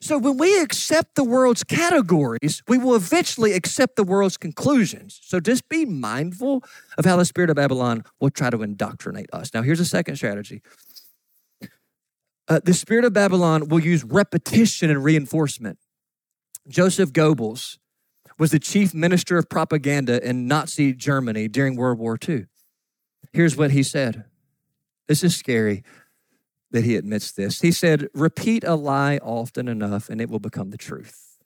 So when we accept the world's categories, we will eventually accept the world's conclusions. So just be mindful of how the spirit of Babylon will try to indoctrinate us. Now, here's a second strategy. Uh, the spirit of Babylon will use repetition and reinforcement. Joseph Goebbels was the chief minister of propaganda in Nazi Germany during World War II. Here's what he said. This is scary that he admits this. He said, Repeat a lie often enough and it will become the truth.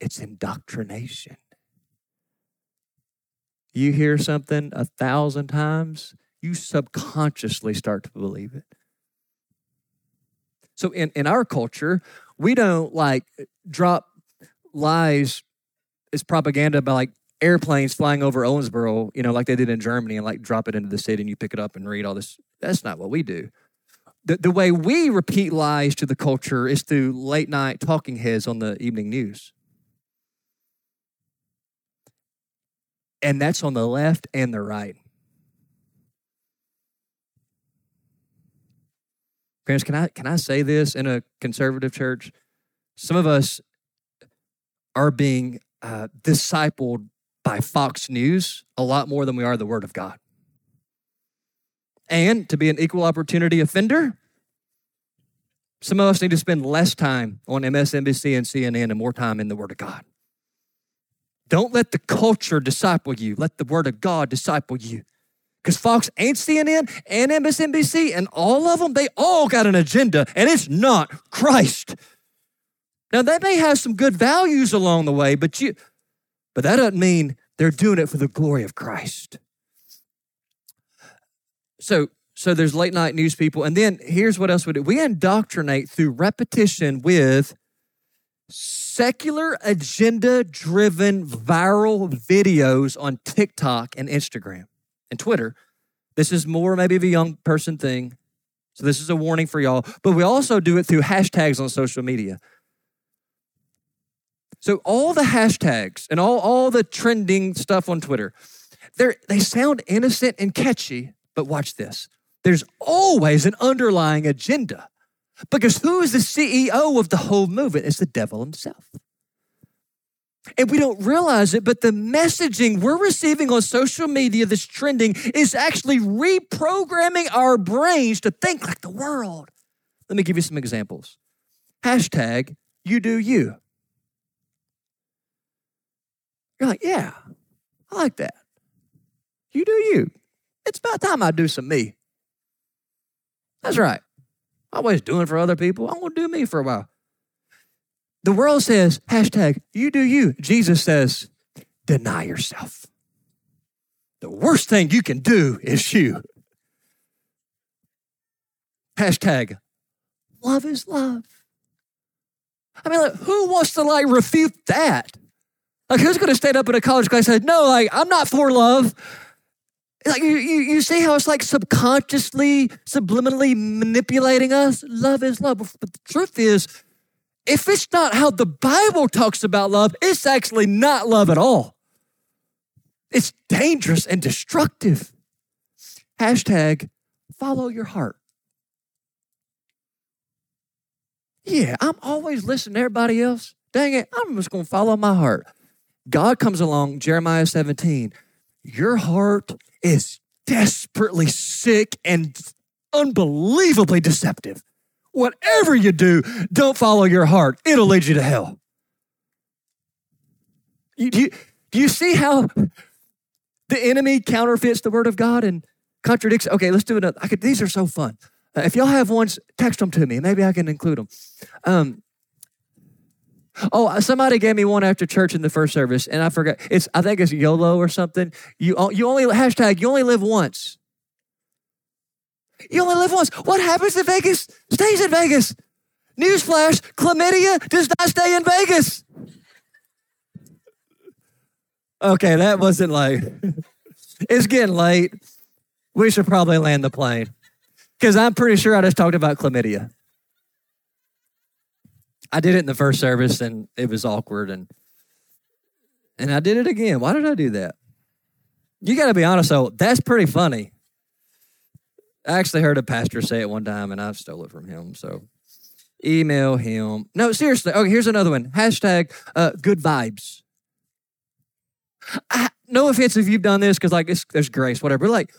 It's indoctrination. You hear something a thousand times, you subconsciously start to believe it. So in, in our culture, we don't like drop lies as propaganda by like airplanes flying over Owensboro, you know, like they did in Germany and like drop it into the city and you pick it up and read all this. That's not what we do the, the way we repeat lies to the culture is through late night talking heads on the evening news. And that's on the left and the right. Parents, can I can I say this in a conservative church? Some of us are being uh, discipled by Fox News a lot more than we are the Word of God. And to be an equal opportunity offender, some of us need to spend less time on MSNBC and CNN and more time in the Word of God. Don't let the culture disciple you, let the Word of God disciple you. Because Fox and CNN and MSNBC and all of them, they all got an agenda, and it's not Christ. Now they may have some good values along the way, but you but that doesn't mean they're doing it for the glory of Christ. So, so there's late night news people. And then here's what else we do we indoctrinate through repetition with secular agenda driven viral videos on TikTok and Instagram and Twitter. This is more maybe of a young person thing. So this is a warning for y'all. But we also do it through hashtags on social media. So all the hashtags and all, all the trending stuff on Twitter, they sound innocent and catchy, but watch this there's always an underlying agenda. Because who is the CEO of the whole movement? It's the devil himself. And we don't realize it, but the messaging we're receiving on social media that's trending is actually reprogramming our brains to think like the world. Let me give you some examples. Hashtag you do you. You're like, yeah, I like that. You do you. It's about time I do some me. That's right. I'm always doing for other people. I'm going to do me for a while. The world says, hashtag, you do you. Jesus says, deny yourself. The worst thing you can do is you. Hashtag, love is love. I mean, like, who wants to like refute that? Like, who's going to stand up in a college class and say, no, like, I'm not for love? Like you, you, you see how it's like subconsciously, subliminally manipulating us? Love is love. But the truth is, if it's not how the Bible talks about love, it's actually not love at all. It's dangerous and destructive. Hashtag follow your heart. Yeah, I'm always listening to everybody else. Dang it, I'm just going to follow my heart. God comes along, Jeremiah 17. Your heart is desperately sick and unbelievably deceptive. Whatever you do, don't follow your heart. It'll lead you to hell. You, do, you, do you see how the enemy counterfeits the word of God and contradicts? Okay, let's do another. I could, these are so fun. Uh, if y'all have ones, text them to me. Maybe I can include them. Um, oh, uh, somebody gave me one after church in the first service, and I forgot. It's I think it's YOLO or something. You you only hashtag you only live once. You only live once. What happens in Vegas stays in Vegas. Newsflash: chlamydia does not stay in Vegas. Okay, that wasn't like. it's getting late. We should probably land the plane. Because I'm pretty sure I just talked about chlamydia. I did it in the first service and it was awkward and and I did it again. Why did I do that? You got to be honest though, that's pretty funny. I actually heard a pastor say it one time and I stole it from him. So email him. No, seriously. Okay, here's another one. Hashtag uh, good vibes. I, no offense if you've done this because like there's grace, whatever. But Like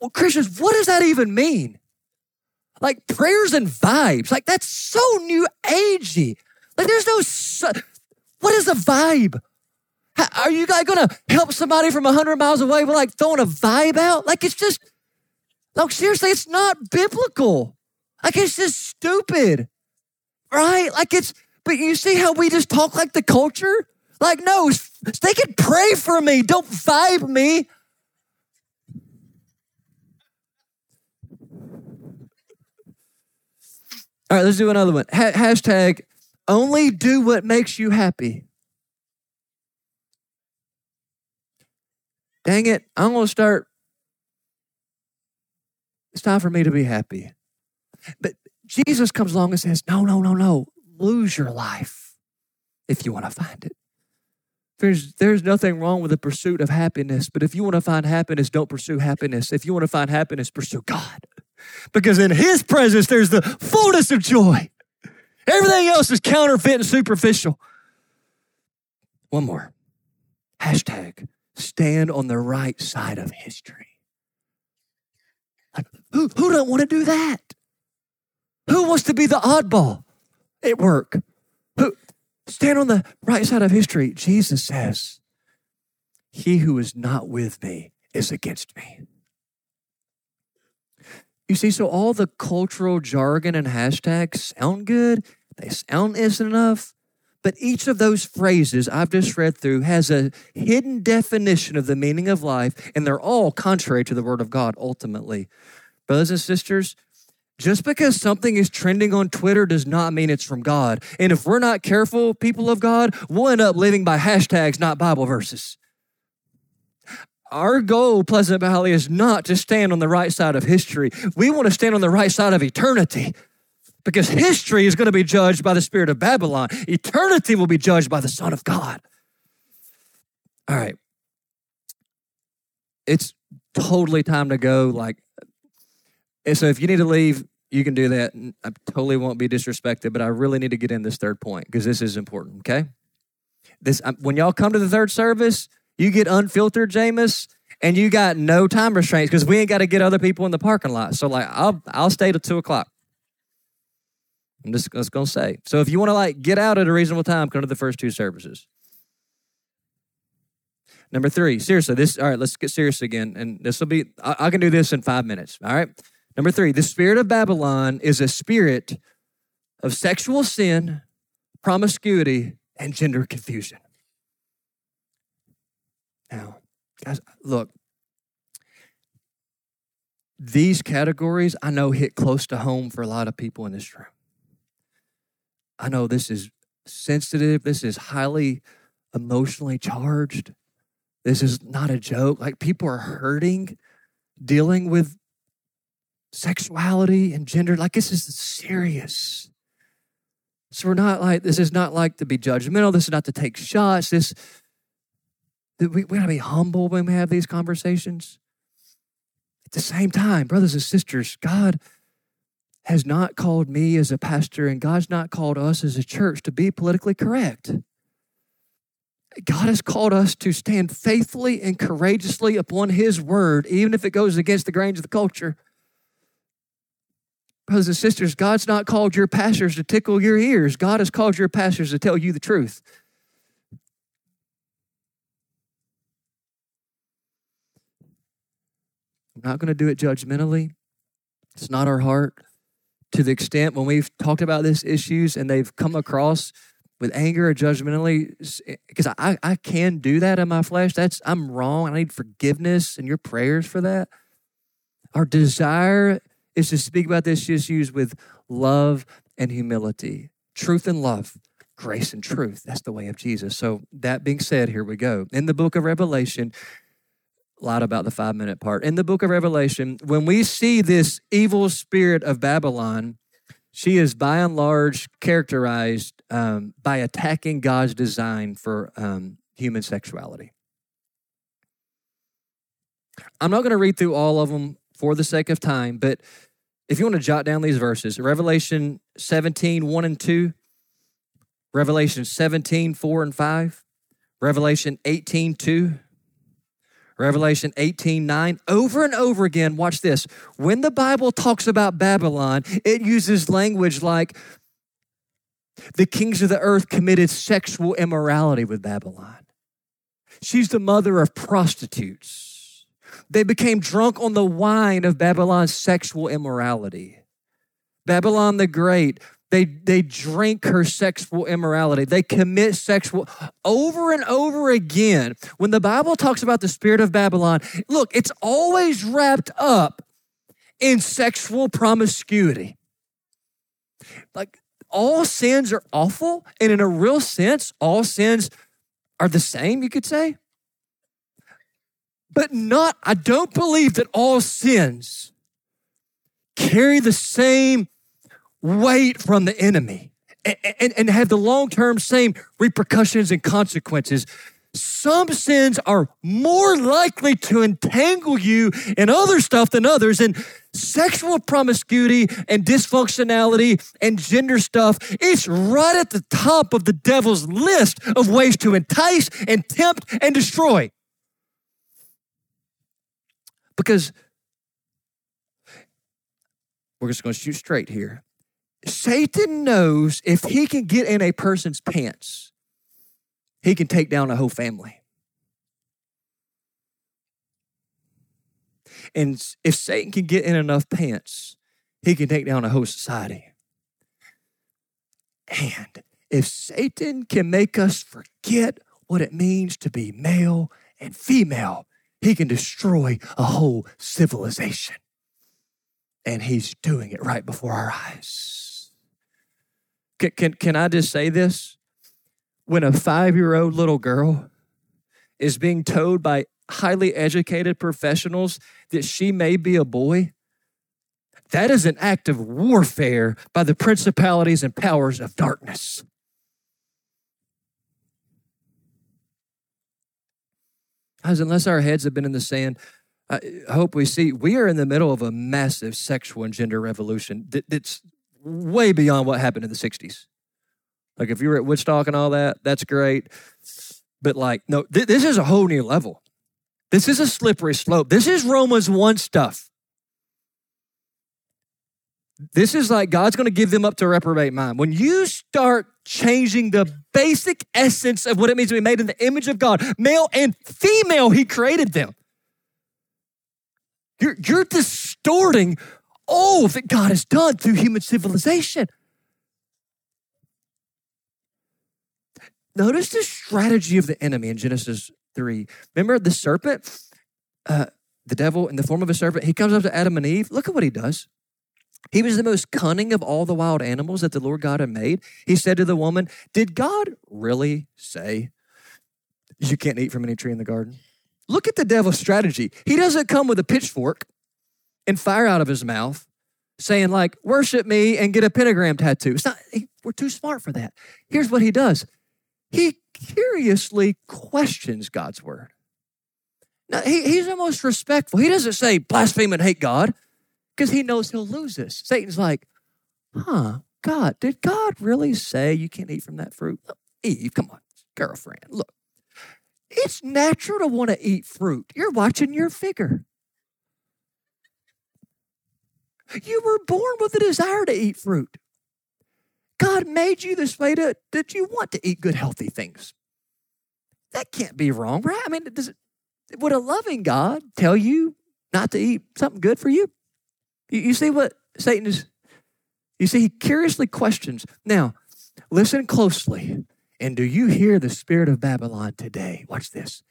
well, Christians, what does that even mean? Like prayers and vibes, like that's so new agey. Like there's no, what is a vibe? are you guys gonna help somebody from 100 miles away with like throwing a vibe out? Like it's just, like seriously, it's not biblical. Like it's just stupid, right? Like it's, but you see how we just talk like the culture? Like, no, they can pray for me, don't vibe me. All right, let's do another one. Ha- hashtag only do what makes you happy. Dang it, I'm going to start. It's time for me to be happy. But Jesus comes along and says, No, no, no, no. Lose your life if you want to find it. There's, there's nothing wrong with the pursuit of happiness, but if you want to find happiness, don't pursue happiness. If you want to find happiness, pursue God because in his presence there's the fullness of joy. Everything else is counterfeit and superficial. One more. Hashtag stand on the right side of history. Who, who don't want to do that? Who wants to be the oddball at work? Who stand on the right side of history? Jesus says, He who is not with me is against me. You see, so all the cultural jargon and hashtags sound good, they sound innocent enough, but each of those phrases I've just read through has a hidden definition of the meaning of life, and they're all contrary to the Word of God ultimately. Brothers and sisters, just because something is trending on Twitter does not mean it's from God. And if we're not careful, people of God, we'll end up living by hashtags, not Bible verses. Our goal, Pleasant Valley, is not to stand on the right side of history. We want to stand on the right side of eternity because history is going to be judged by the spirit of Babylon. Eternity will be judged by the Son of God. All right. It's totally time to go. Like, and so if you need to leave, you can do that. I totally won't be disrespected, but I really need to get in this third point because this is important. Okay. This when y'all come to the third service, you get unfiltered, Jameis, and you got no time restraints because we ain't got to get other people in the parking lot. So like I'll I'll stay till two o'clock. I'm just, just gonna say. So if you want to like get out at a reasonable time, come to the first two services. Number three, seriously, this all right, let's get serious again. And this will be I, I can do this in five minutes. All right. Number three, the spirit of Babylon is a spirit of sexual sin, promiscuity, and gender confusion. Now, guys, look, these categories I know hit close to home for a lot of people in this room. I know this is sensitive, this is highly emotionally charged. This is not a joke. Like people are hurting, dealing with sexuality and gender. Like this is serious. So we're not like this is not like to be judgmental. This is not to take shots. This we, we gotta be humble when we have these conversations. At the same time, brothers and sisters, God has not called me as a pastor, and God's not called us as a church to be politically correct. God has called us to stand faithfully and courageously upon His word, even if it goes against the grains of the culture. Brothers and sisters, God's not called your pastors to tickle your ears. God has called your pastors to tell you the truth. Not going to do it judgmentally. It's not our heart. To the extent when we've talked about these issues and they've come across with anger or judgmentally because eh, I, I can do that in my flesh. That's i'm wrong. I need forgiveness and your prayers for that. Our desire is to speak about these issues with love and humility. Truth and love. Grace and truth. That's the way of jesus. So that being said here we go. In the book of revelation lied about the five minute part in the book of revelation when we see this evil spirit of babylon she is by and large characterized um, by attacking God's design for um, human sexuality. I'm not going to read through all of them for the sake of time, but if you want to jot down these verses, Revelation 17, 1 and 2, Revelation 17, 4 and 5, Revelation 18, 2, Revelation 18 9, over and over again, watch this. When the Bible talks about Babylon, it uses language like the kings of the earth committed sexual immorality with Babylon. She's the mother of prostitutes. They became drunk on the wine of Babylon's sexual immorality. Babylon the Great they, they drink her sexual immorality. They commit sexual over and over again. When the Bible talks about the spirit of Babylon, look, it's always wrapped up in sexual promiscuity. Like all sins are awful, and in a real sense, all sins are the same, you could say. But not, I don't believe that all sins carry the same weight from the enemy and, and, and have the long term same repercussions and consequences. Some sins are more likely to entangle you in other stuff than others. And sexual promiscuity and dysfunctionality and gender stuff, it's right at the top of the devil's list of ways to entice and tempt and destroy. Because we're just going to shoot straight here. Satan knows if he can get in a person's pants, he can take down a whole family. And if Satan can get in enough pants, he can take down a whole society. And if Satan can make us forget what it means to be male and female, he can destroy a whole civilization. And he's doing it right before our eyes. Can, can, can I just say this? When a five year old little girl is being told by highly educated professionals that she may be a boy, that is an act of warfare by the principalities and powers of darkness. As unless our heads have been in the sand, I hope we see we are in the middle of a massive sexual and gender revolution that, that's way beyond what happened in the 60s. Like if you were at Woodstock and all that, that's great. But like, no, th- this is a whole new level. This is a slippery slope. This is Romans 1 stuff. This is like God's going to give them up to reprobate mind. When you start changing the basic essence of what it means to be made in the image of God, male and female, He created them. You're, you're distorting all that God has done through human civilization. Notice the strategy of the enemy in Genesis 3. Remember the serpent, uh, the devil in the form of a serpent? He comes up to Adam and Eve. Look at what he does. He was the most cunning of all the wild animals that the Lord God had made. He said to the woman, Did God really say you can't eat from any tree in the garden? Look at the devil's strategy. He doesn't come with a pitchfork and fire out of his mouth saying, like, worship me and get a pentagram tattoo. It's not, we're too smart for that. Here's what he does he curiously questions God's word. Now, he, he's most respectful. He doesn't say blaspheme and hate God because he knows he'll lose this. Satan's like, huh, God, did God really say you can't eat from that fruit? Eve, come on, girlfriend, look. It's natural to want to eat fruit. You're watching your figure. You were born with a desire to eat fruit. God made you this way to, that you want to eat good, healthy things. That can't be wrong, right? I mean, does would a loving God tell you not to eat something good for you? You, you see what Satan is? You see, he curiously questions. Now, listen closely. And do you hear the spirit of Babylon today? Watch this.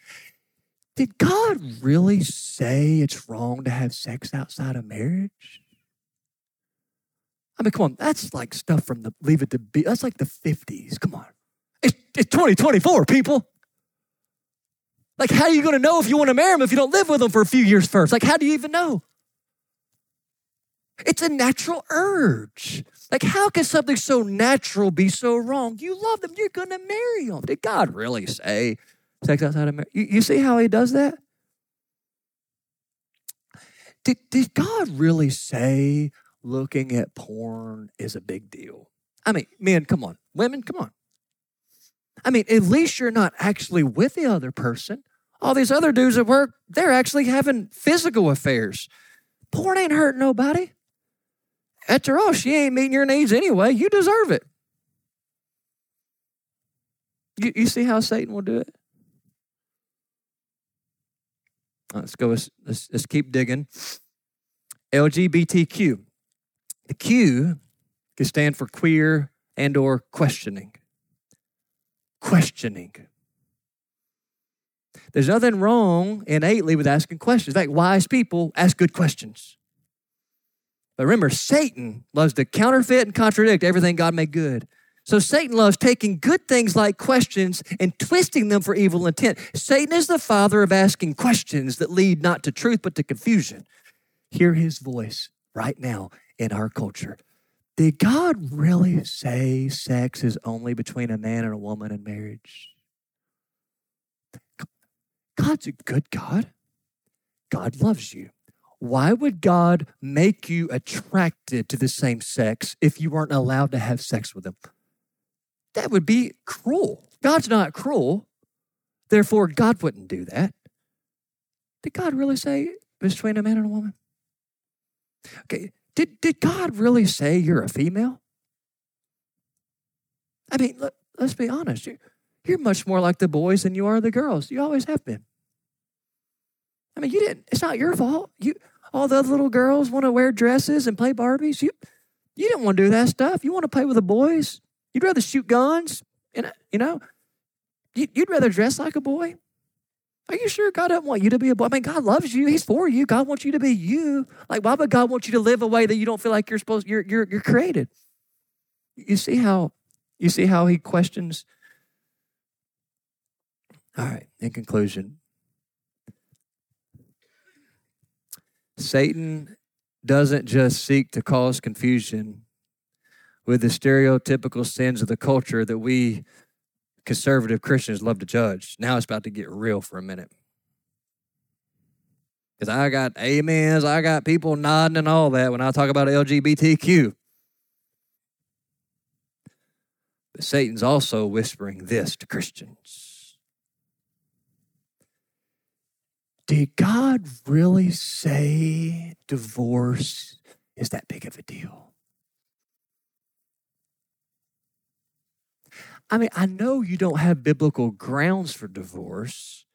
Did God really say it's wrong to have sex outside of marriage? I mean, come on, that's like stuff from the Leave It to Beaver. That's like the 50s. Come on. It's, it's 2024, people. Like, how are you going to know if you want to marry him if you don't live with them for a few years first? Like, how do you even know? It's a natural urge. Like, how can something so natural be so wrong? You love them, you're going to marry them. Did God really say sex outside of marriage? You, you see how he does that? Did, did God really say looking at porn is a big deal? I mean, men, come on. Women, come on. I mean, at least you're not actually with the other person. All these other dudes at work, they're actually having physical affairs. Porn ain't hurting nobody. After all, she ain't meeting your needs anyway. You deserve it. You, you see how Satan will do it? Let's go. Let's, let's, let's keep digging. LGBTQ. The Q can stand for queer and or questioning. Questioning. There's nothing wrong innately with asking questions. In fact, wise people ask good questions. But remember, Satan loves to counterfeit and contradict everything God made good. So Satan loves taking good things like questions and twisting them for evil intent. Satan is the father of asking questions that lead not to truth but to confusion. Hear his voice right now in our culture. Did God really say sex is only between a man and a woman in marriage? God's a good God. God loves you. Why would God make you attracted to the same sex if you weren't allowed to have sex with them? That would be cruel. God's not cruel. Therefore, God wouldn't do that. Did God really say between a man and a woman? Okay, did, did God really say you're a female? I mean, let, us be honest. You're, you're much more like the boys than you are the girls. You always have been. I mean, you didn't. It's not your fault. You all the other little girls want to wear dresses and play Barbies. You you didn't want to do that stuff. You want to play with the boys. You'd rather shoot guns. And you know, you'd rather dress like a boy. Are you sure God doesn't want you to be a boy? I mean, God loves you. He's for you. God wants you to be you. Like, why would God want you to live a way that you don't feel like you're supposed? You're you're you're created. You see how you see how He questions. All right. In conclusion, Satan doesn't just seek to cause confusion with the stereotypical sins of the culture that we conservative Christians love to judge. Now it's about to get real for a minute. Because I got amens, I got people nodding and all that when I talk about LGBTQ. But Satan's also whispering this to Christians Did God really say divorce is that big of a deal? I mean, I know you don't have biblical grounds for divorce,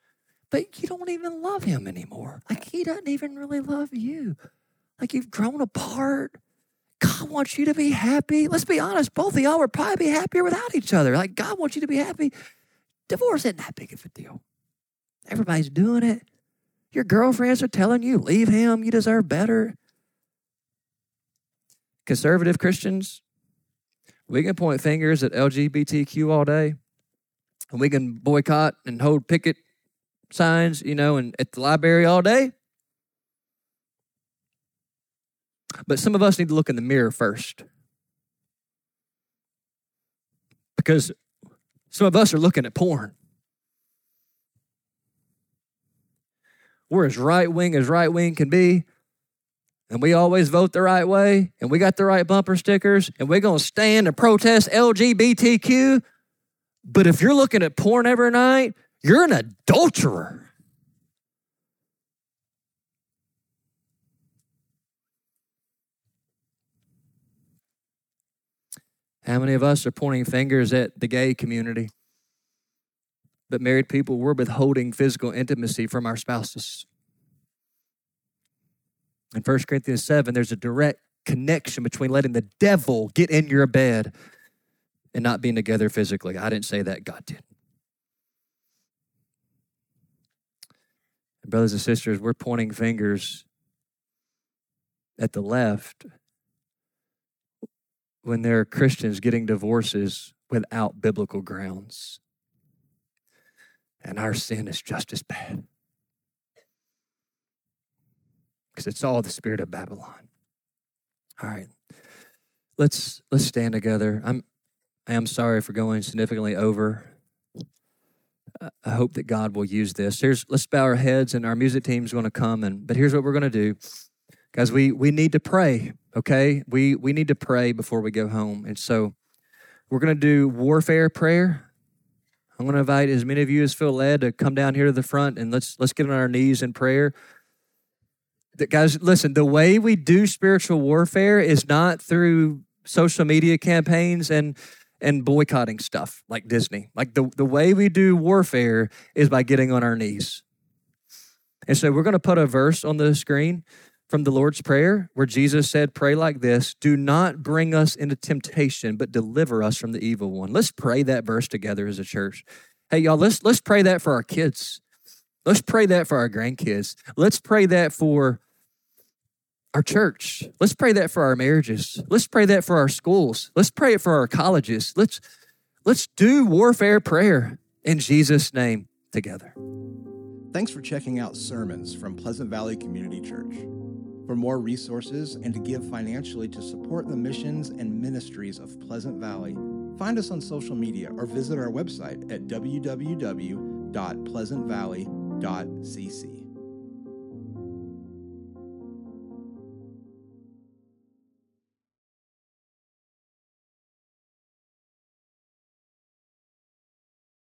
but you don't even love him anymore. Like, he doesn't even really love you. Like, you've grown apart. God wants you to be happy. Let's be honest, both of y'all would probably be happier without each other. Like, God wants you to be happy. Divorce isn't that big of a deal. Everybody's doing it. Your girlfriends are telling you, leave him, you deserve better. Conservative Christians, we can point fingers at LGBTQ all day, and we can boycott and hold picket signs, you know, and at the library all day. But some of us need to look in the mirror first. Because some of us are looking at porn. We're as right wing as right wing can be. And we always vote the right way, and we got the right bumper stickers, and we're going to stand and protest LGBTQ. But if you're looking at porn every night, you're an adulterer. How many of us are pointing fingers at the gay community? But married people, we're withholding physical intimacy from our spouses. In 1 Corinthians 7, there's a direct connection between letting the devil get in your bed and not being together physically. I didn't say that, God did. Brothers and sisters, we're pointing fingers at the left when there are Christians getting divorces without biblical grounds. And our sin is just as bad. Because it's all the spirit of Babylon. All right. Let's let's stand together. I'm I am sorry for going significantly over. I hope that God will use this. Here's let's bow our heads and our music team's going to come and but here's what we're going to do. Guys, we we need to pray okay? We we need to pray before we go home. And so we're going to do warfare prayer. I'm going to invite as many of you as feel led to come down here to the front and let's let's get on our knees in prayer. Guys, listen, the way we do spiritual warfare is not through social media campaigns and and boycotting stuff like Disney. Like the, the way we do warfare is by getting on our knees. And so we're going to put a verse on the screen from the Lord's Prayer, where Jesus said, Pray like this Do not bring us into temptation, but deliver us from the evil one. Let's pray that verse together as a church. Hey, y'all, let's, let's pray that for our kids. Let's pray that for our grandkids. Let's pray that for our church. Let's pray that for our marriages. Let's pray that for our schools. Let's pray it for our colleges. Let's let's do warfare prayer in Jesus name together. Thanks for checking out sermons from Pleasant Valley Community Church. For more resources and to give financially to support the missions and ministries of Pleasant Valley, find us on social media or visit our website at www.pleasantvalley.cc.